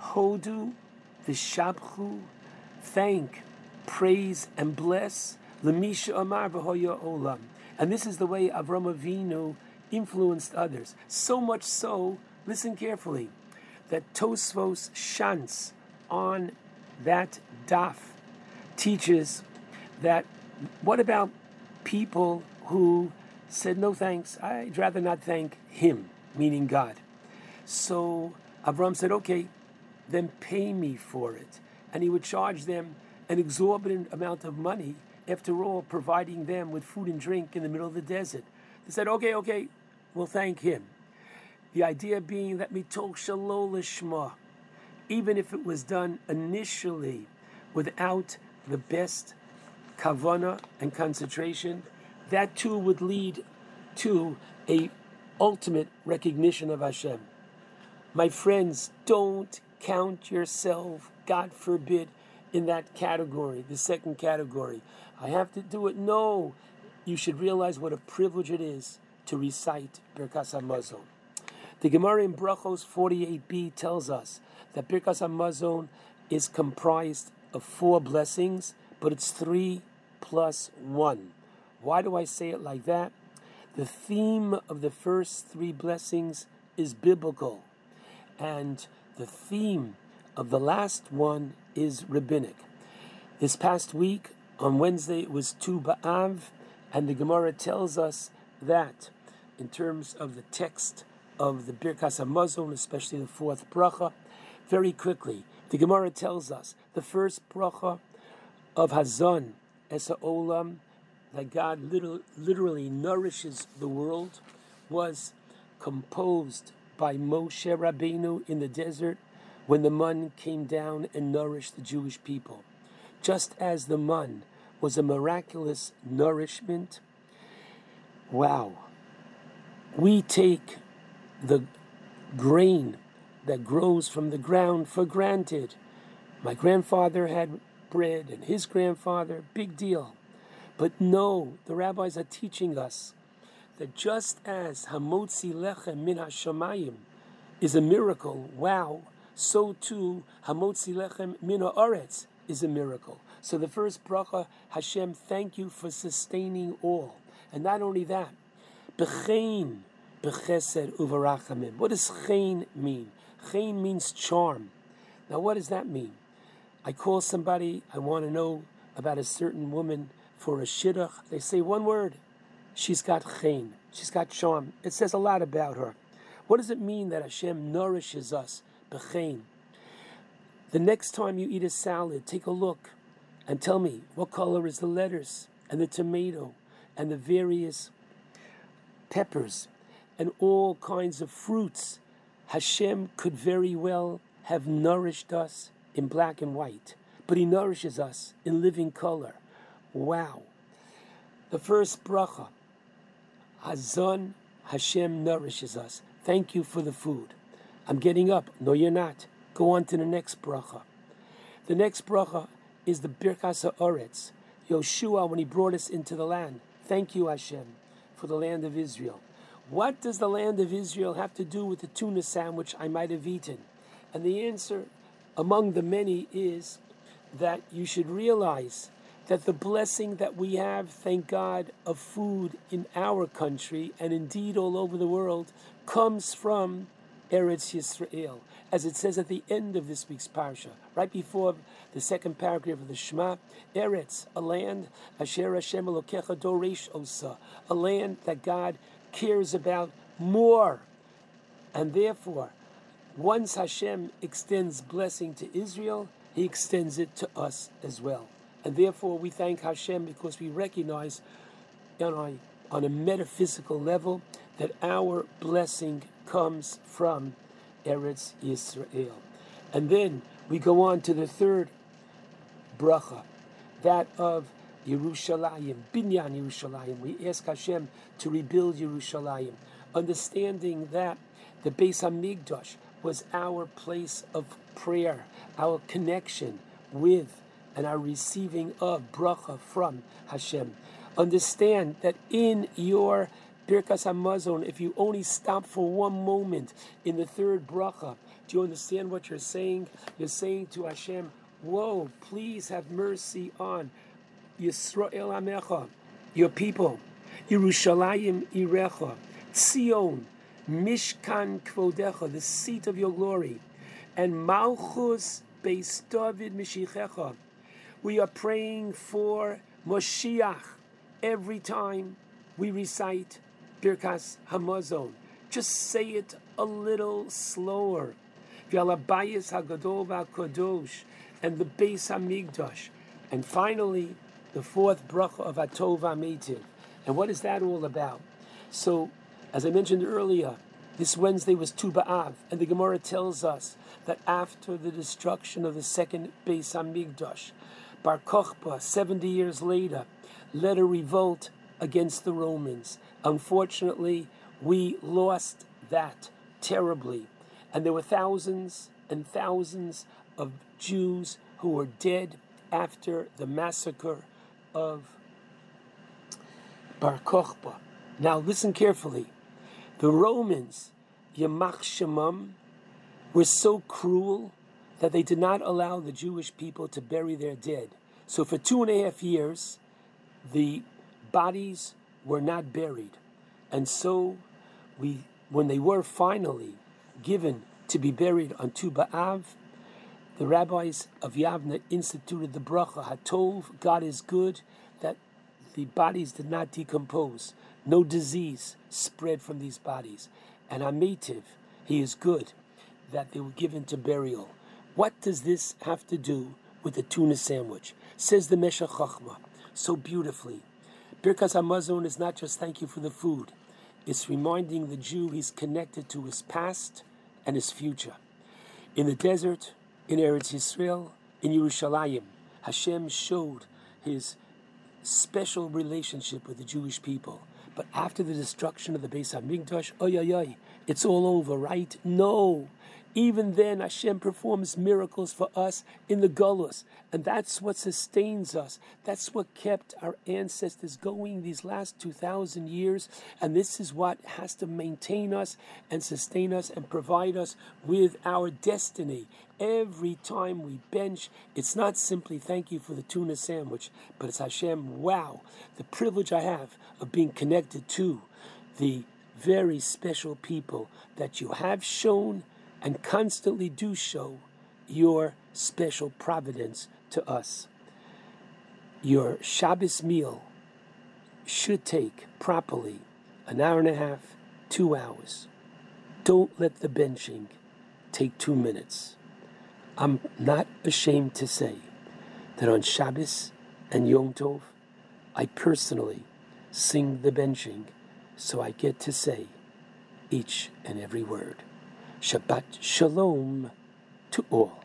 hodu vishabchu, thank, praise, and bless, lemisha amar v'hoya olam. And this is the way Avram Avinu influenced others. So much so, listen carefully, that Tosfos Shantz on that daf teaches that what about people who said no thanks? I'd rather not thank him, meaning God. So Avram said, okay, then pay me for it. And he would charge them an exorbitant amount of money, after all, providing them with food and drink in the middle of the desert. They said, okay, okay, we'll thank him. The idea being that mitol shalol lishma, even if it was done initially without the best kavana and concentration, that too would lead to a ultimate recognition of Hashem. My friends, don't count yourself, God forbid, in that category, the second category. I have to do it. No, you should realize what a privilege it is to recite Birkas Hamazon. The Gemara in Brachos 48b tells us that Birkas Hamazon is comprised of four blessings, but it's three plus one. Why do I say it like that? The theme of the first three blessings is biblical, and the theme of the last one is rabbinic. This past week, on Wednesday, it was Tu B'Av, and the Gemara tells us that, in terms of the text of the Birkas Hamazon, especially the fourth bracha, very quickly, the Gemara tells us the first bracha of Hazan, Esa Olam, that God literally, literally nourishes the world, was composed by Moshe Rabbeinu in the desert when the mun came down and nourished the Jewish people. Just as the mun was a miraculous nourishment, wow, we take the grain that grows from the ground for granted. My grandfather had bread and his grandfather, big deal. But no, the rabbis are teaching us that just as Hamotzi Lechem min Hashamayim is a miracle, wow, so too Hamotzi Lechem min Haaretz is a miracle. So the first bracha, Hashem, thank you for sustaining all. And not only that, B'chein, b'chesed uvarachamim. What does chein mean? Chein means charm. Now what does that mean? I call somebody, I want to know about a certain woman for a shidduch. They say one word, she's got chein, she's got charm. It says a lot about her. What does it mean that Hashem nourishes us, b'chein? The next time you eat a salad, take a look and tell me what color is the lettuce and the tomato and the various peppers and all kinds of fruits. Hashem could very well have nourished us in black and white, but He nourishes us in living color. Wow. The first bracha, Hazan, Hashem nourishes us. Thank you for the food. I'm getting up. No, you're not. Go on to the next bracha. The next bracha is the Birkas HaOretz. Yoshua, when he brought us into the land. Thank you, Hashem, for the land of Israel. What does the land of Israel have to do with the tuna sandwich I might have eaten? And the answer, among the many, is that you should realize that the blessing that we have, thank God, of food in our country and indeed all over the world comes from Eretz Yisrael. As it says at the end of this week's parsha, right before the second paragraph of the Shema, Eretz, a land, Asher Hashem Elokecha Doresh Osa, a land that God cares about more. And therefore, once Hashem extends blessing to Israel, He extends it to us as well. And therefore, we thank Hashem because we recognize on a, on a metaphysical level that our blessing comes from Eretz Yisrael. And then we go on to the third bracha, that of Yerushalayim, Binyan Yerushalayim. We ask Hashem to rebuild Yerushalayim, understanding that the Beis Hamikdash was our place of prayer, our connection with and are receiving of bracha from Hashem. Understand that in your Birkas Hamazon, if you only stop for one moment in the third bracha, do you understand what you're saying? You're saying to Hashem, Whoa, please have mercy on Yisrael Amecha, your people, Yerushalayim Irecha, Tzion, Mishkan Kvodecha, the seat of your glory, and Malchus Beis David Mishichecha. We are praying for Moshiach every time we recite Birkas Hamazon. Just say it a little slower. V'alabayis Hagadol V'Kadosh, and the Beis Hamikdash. And finally, the fourth bracha of Atov Ametiv. And what is that all about? So, as I mentioned earlier, this Wednesday was Tu B'Av, and the Gemara tells us that after the destruction of the second Beis Hamikdash, Bar Kochba, 70 years later, led a revolt against the Romans. Unfortunately, we lost that terribly. And there were thousands and thousands of Jews who were dead after the massacre of Bar Kokhba. Now listen carefully. The Romans, Yamach Shemam, were so cruel that they did not allow the Jewish people to bury their dead. So for two and a half years, the bodies were not buried. And so we when they were finally given to be buried on Tu B'Av, the rabbis of Yavna instituted the bracha Hatov, God is good, that the bodies did not decompose. No disease spread from these bodies. And Ametiv, he is good, that they were given to burial. What does this have to do with the tuna sandwich? Says the Meshech Chochmah so beautifully. Birkas Hamazon is not just thank you for the food. It's reminding the Jew he's connected to his past and his future. In the desert, in Eretz Yisrael, in Yerushalayim, Hashem showed his special relationship with the Jewish people. But after the destruction of the Beis Hamikdash, oy oy oy, it's all over, right? No. Even then, Hashem performs miracles for us in the Gullus. And that's what sustains us. That's what kept our ancestors going these last 2,000 years. And this is what has to maintain us and sustain us and provide us with our destiny. Every time we bench, it's not simply thank you for the tuna sandwich, but it's Hashem, wow, the privilege I have of being connected to the very special people that you have shown and constantly do show your special providence to us. Your Shabbos meal should take properly an hour and a half, two hours. Don't let the benching take two minutes. I'm not ashamed to say that on Shabbos and Yom Tov, I personally sing the benching so I get to say each and every word. Shabbat Shalom to all.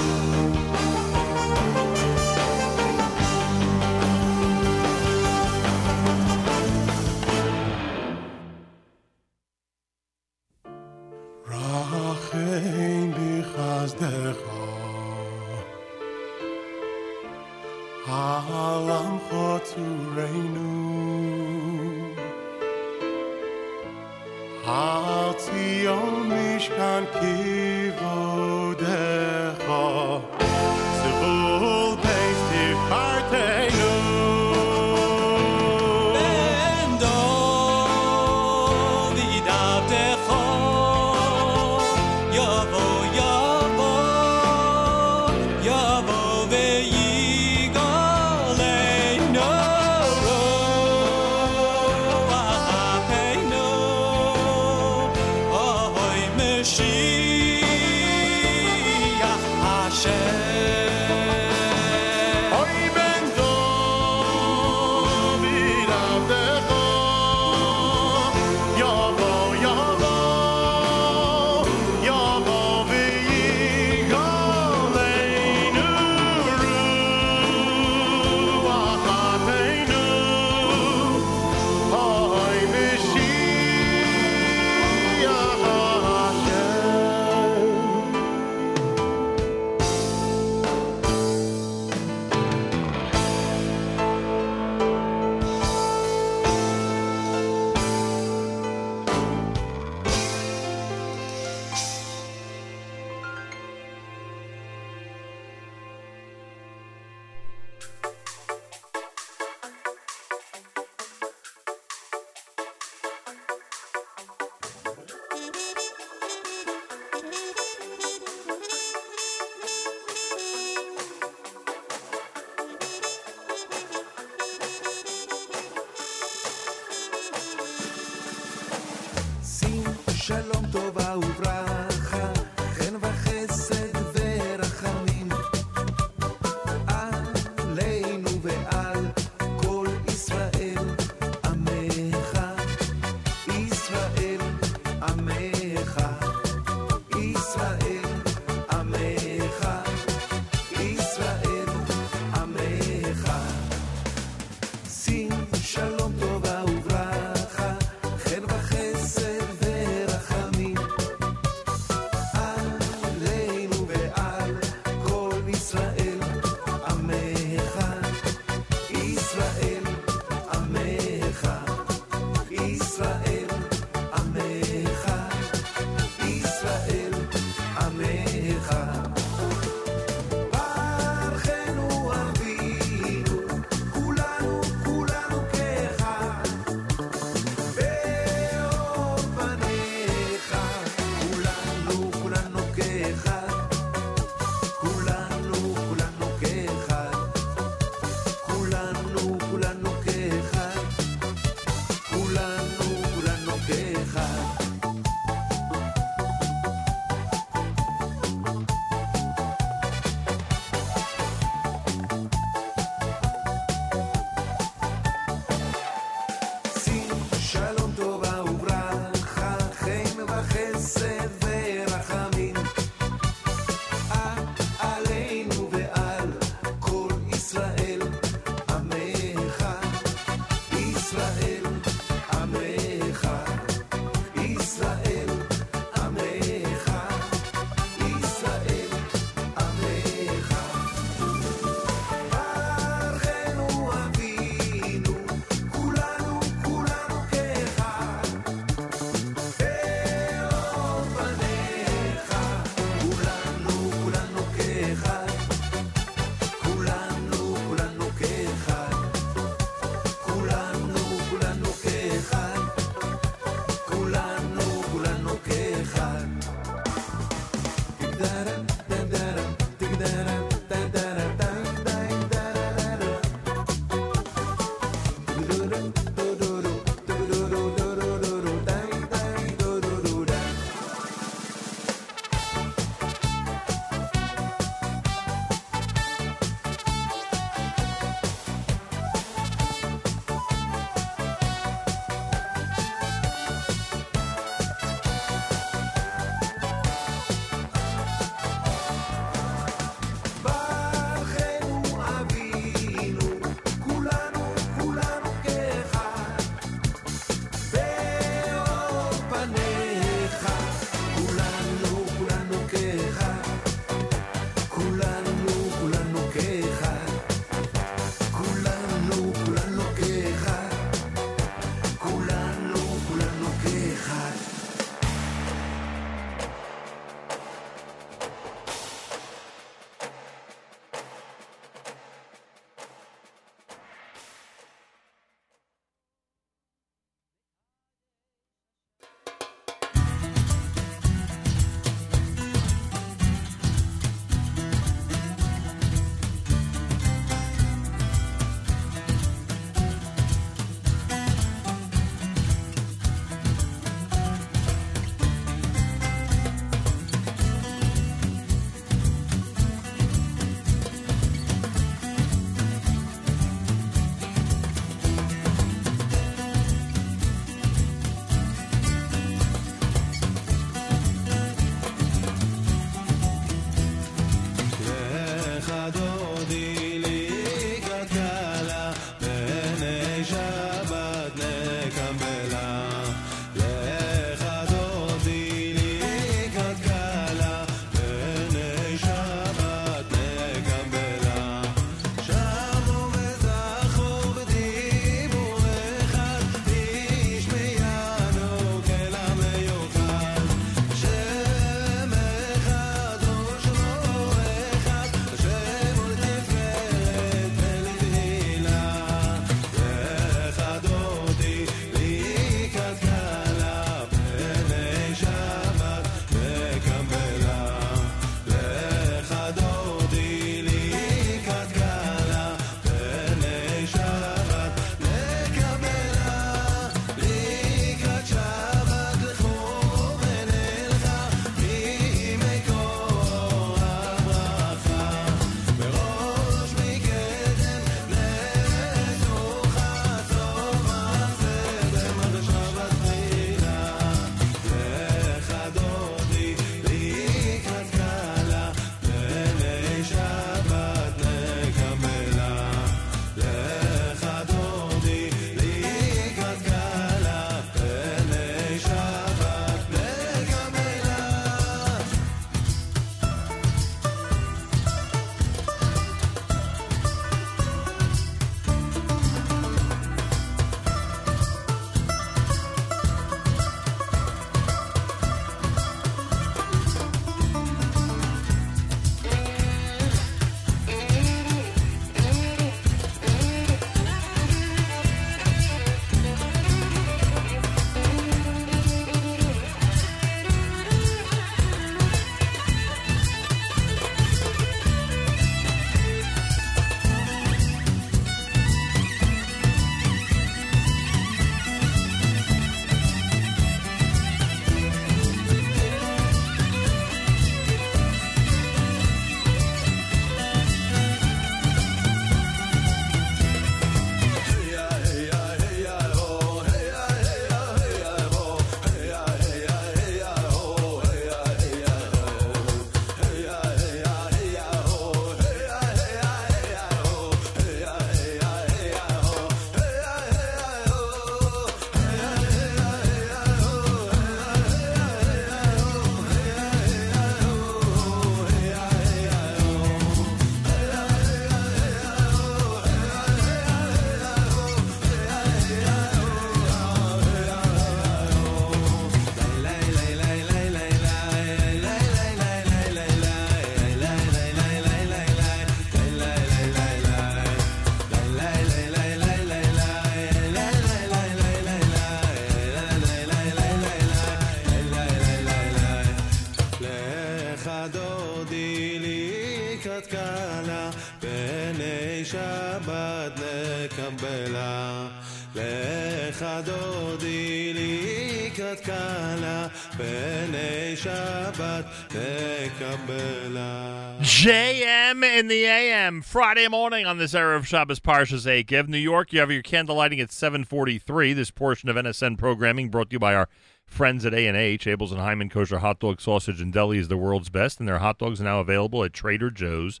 AM, Friday morning on this Erev Shabbos Parshas Eikev. New York, you have your candle lighting at 743. This portion of NSN programming brought to you by our friends at A&H. Abeles and Heymann Kosher Hot Dog Sausage and Deli is the world's best, and their hot dogs are now available at Trader Joe's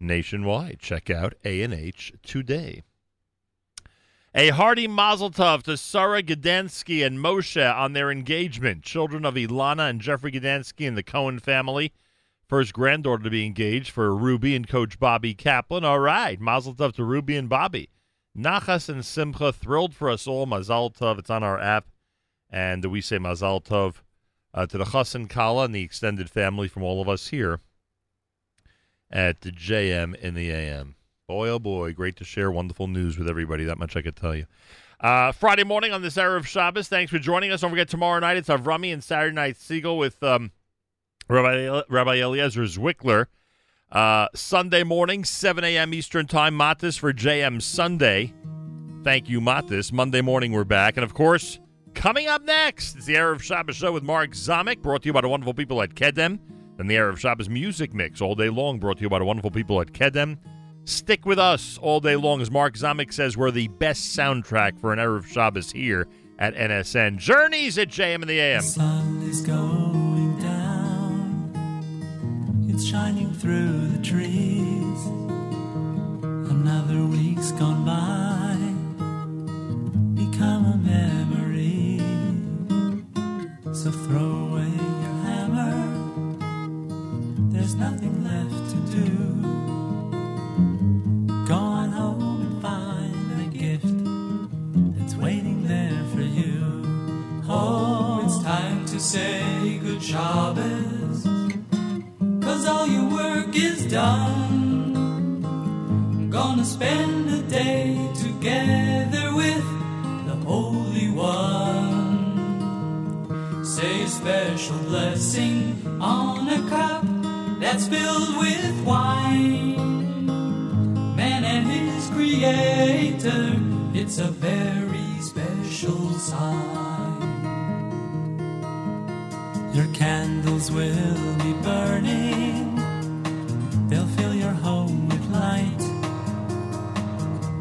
nationwide. Check out A&H today. A hearty mazel tov to Sarah Gdansky and Moshe on their engagement. Children of Ilana and Jeffrey Gdansky and the Cohen family. First granddaughter to be engaged for Ruby and Coach Bobby Kaplan. All right, mazel tov to Ruby and Bobby. Nachas and Simcha, thrilled for us all. Mazel tov. It's on our app, and we say mazel tov uh, to the Chas and Kala and the extended family from all of us here at the JM in the AM. Boy, oh boy, great to share wonderful news with everybody. That much I could tell you. Uh, Friday morning on this Erev Shabbos. Thanks for joining us. Don't forget tomorrow night it's Avrami and Saturday night Segal with um, Rabbi Rabbi Eliezer Zwickler. Uh, Sunday morning, 7 a.m. Eastern Time, Matis for JM Sunday. Thank you, Matis. Monday morning, we're back. And of course, coming up next is the Erev Shabbos show with Mark Zamek, brought to you by the wonderful people at Kedem. Then the Erev Shabbos music mix all day long, brought to you by the wonderful people at Kedem. Stick with us all day long, as Mark Zamek says, we're the best soundtrack for an Erev Shabbos here at NSN. Journeys at JM in the AM. It's shining through the trees. Another week's gone by, become a memory. So throw away your hammer. There's nothing left to do. Go on home and find the gift that's waiting there for you. Oh, it's time to say good job cause all your work is done. I'm gonna spend a day together with the Holy One. Say a special blessing on a cup that's filled with wine. Man and his creator, it's a very special sign. Your candles will be burning, they'll fill your home with light.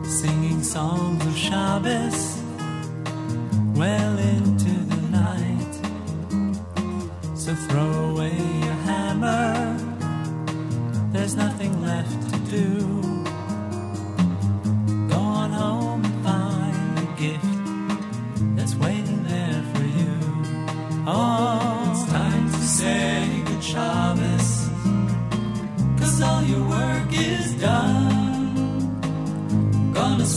Singing songs of Shabbos well into the night. So throw away your hammer, there's nothing left to do.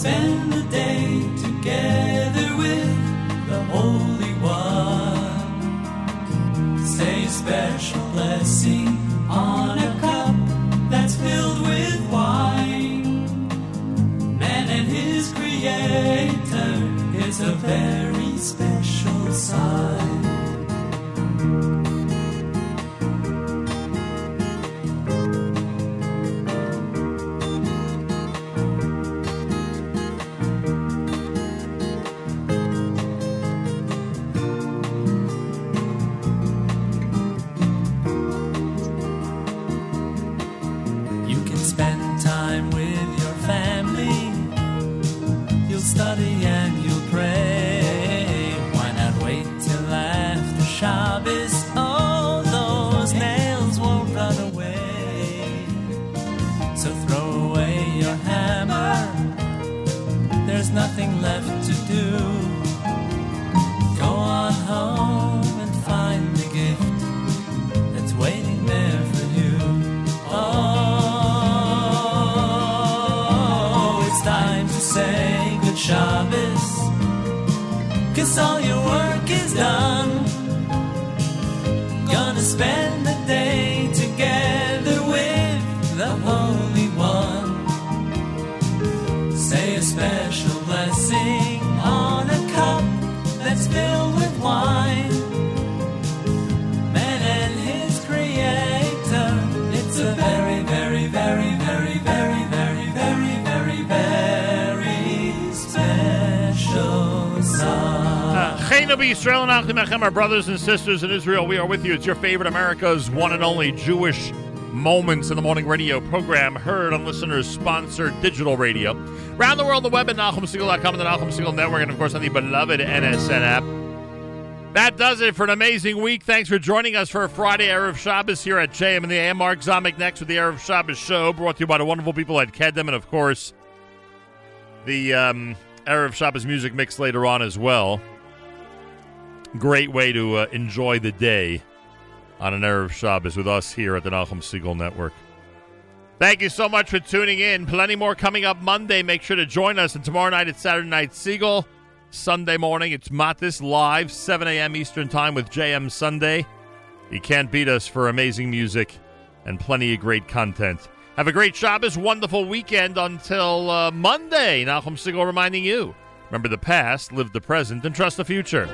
Spend the day together with the Holy One. Say special blessing on a cup that's filled with wine. Man and his creator is a very special sign. All your work is done. Israel and Achim our brothers and sisters in Israel. We are with you. It's your favorite America's one and only Jewish Moments in the Morning radio program, heard on listeners sponsored digital radio. Around the world, the web at NachumSegal.com and the Nachum Segal Network, and of course on the beloved NSN app. That does it for an amazing week. Thanks for joining us for Friday Erev Shabbos here at JM and the AM. Mark Zamek next with the Erev Shabbos show, brought to you by the wonderful people at Kedem, and of course the um, Erev Shabbos music mix later on as well. Great way to uh, enjoy the day on an Erev Shabbos with us here at the Nachum Segal Network. Thank you so much for tuning in. Plenty more coming up Monday. Make sure to join us. And tomorrow night it's Saturday Night Segal. Sunday morning it's Matis live, 7 a.m. Eastern Time with JM Sunday. You can't beat us for amazing music and plenty of great content. Have a great Shabbos, wonderful weekend until uh, Monday. Nachum Segal reminding you remember the past, live the present, and trust the future.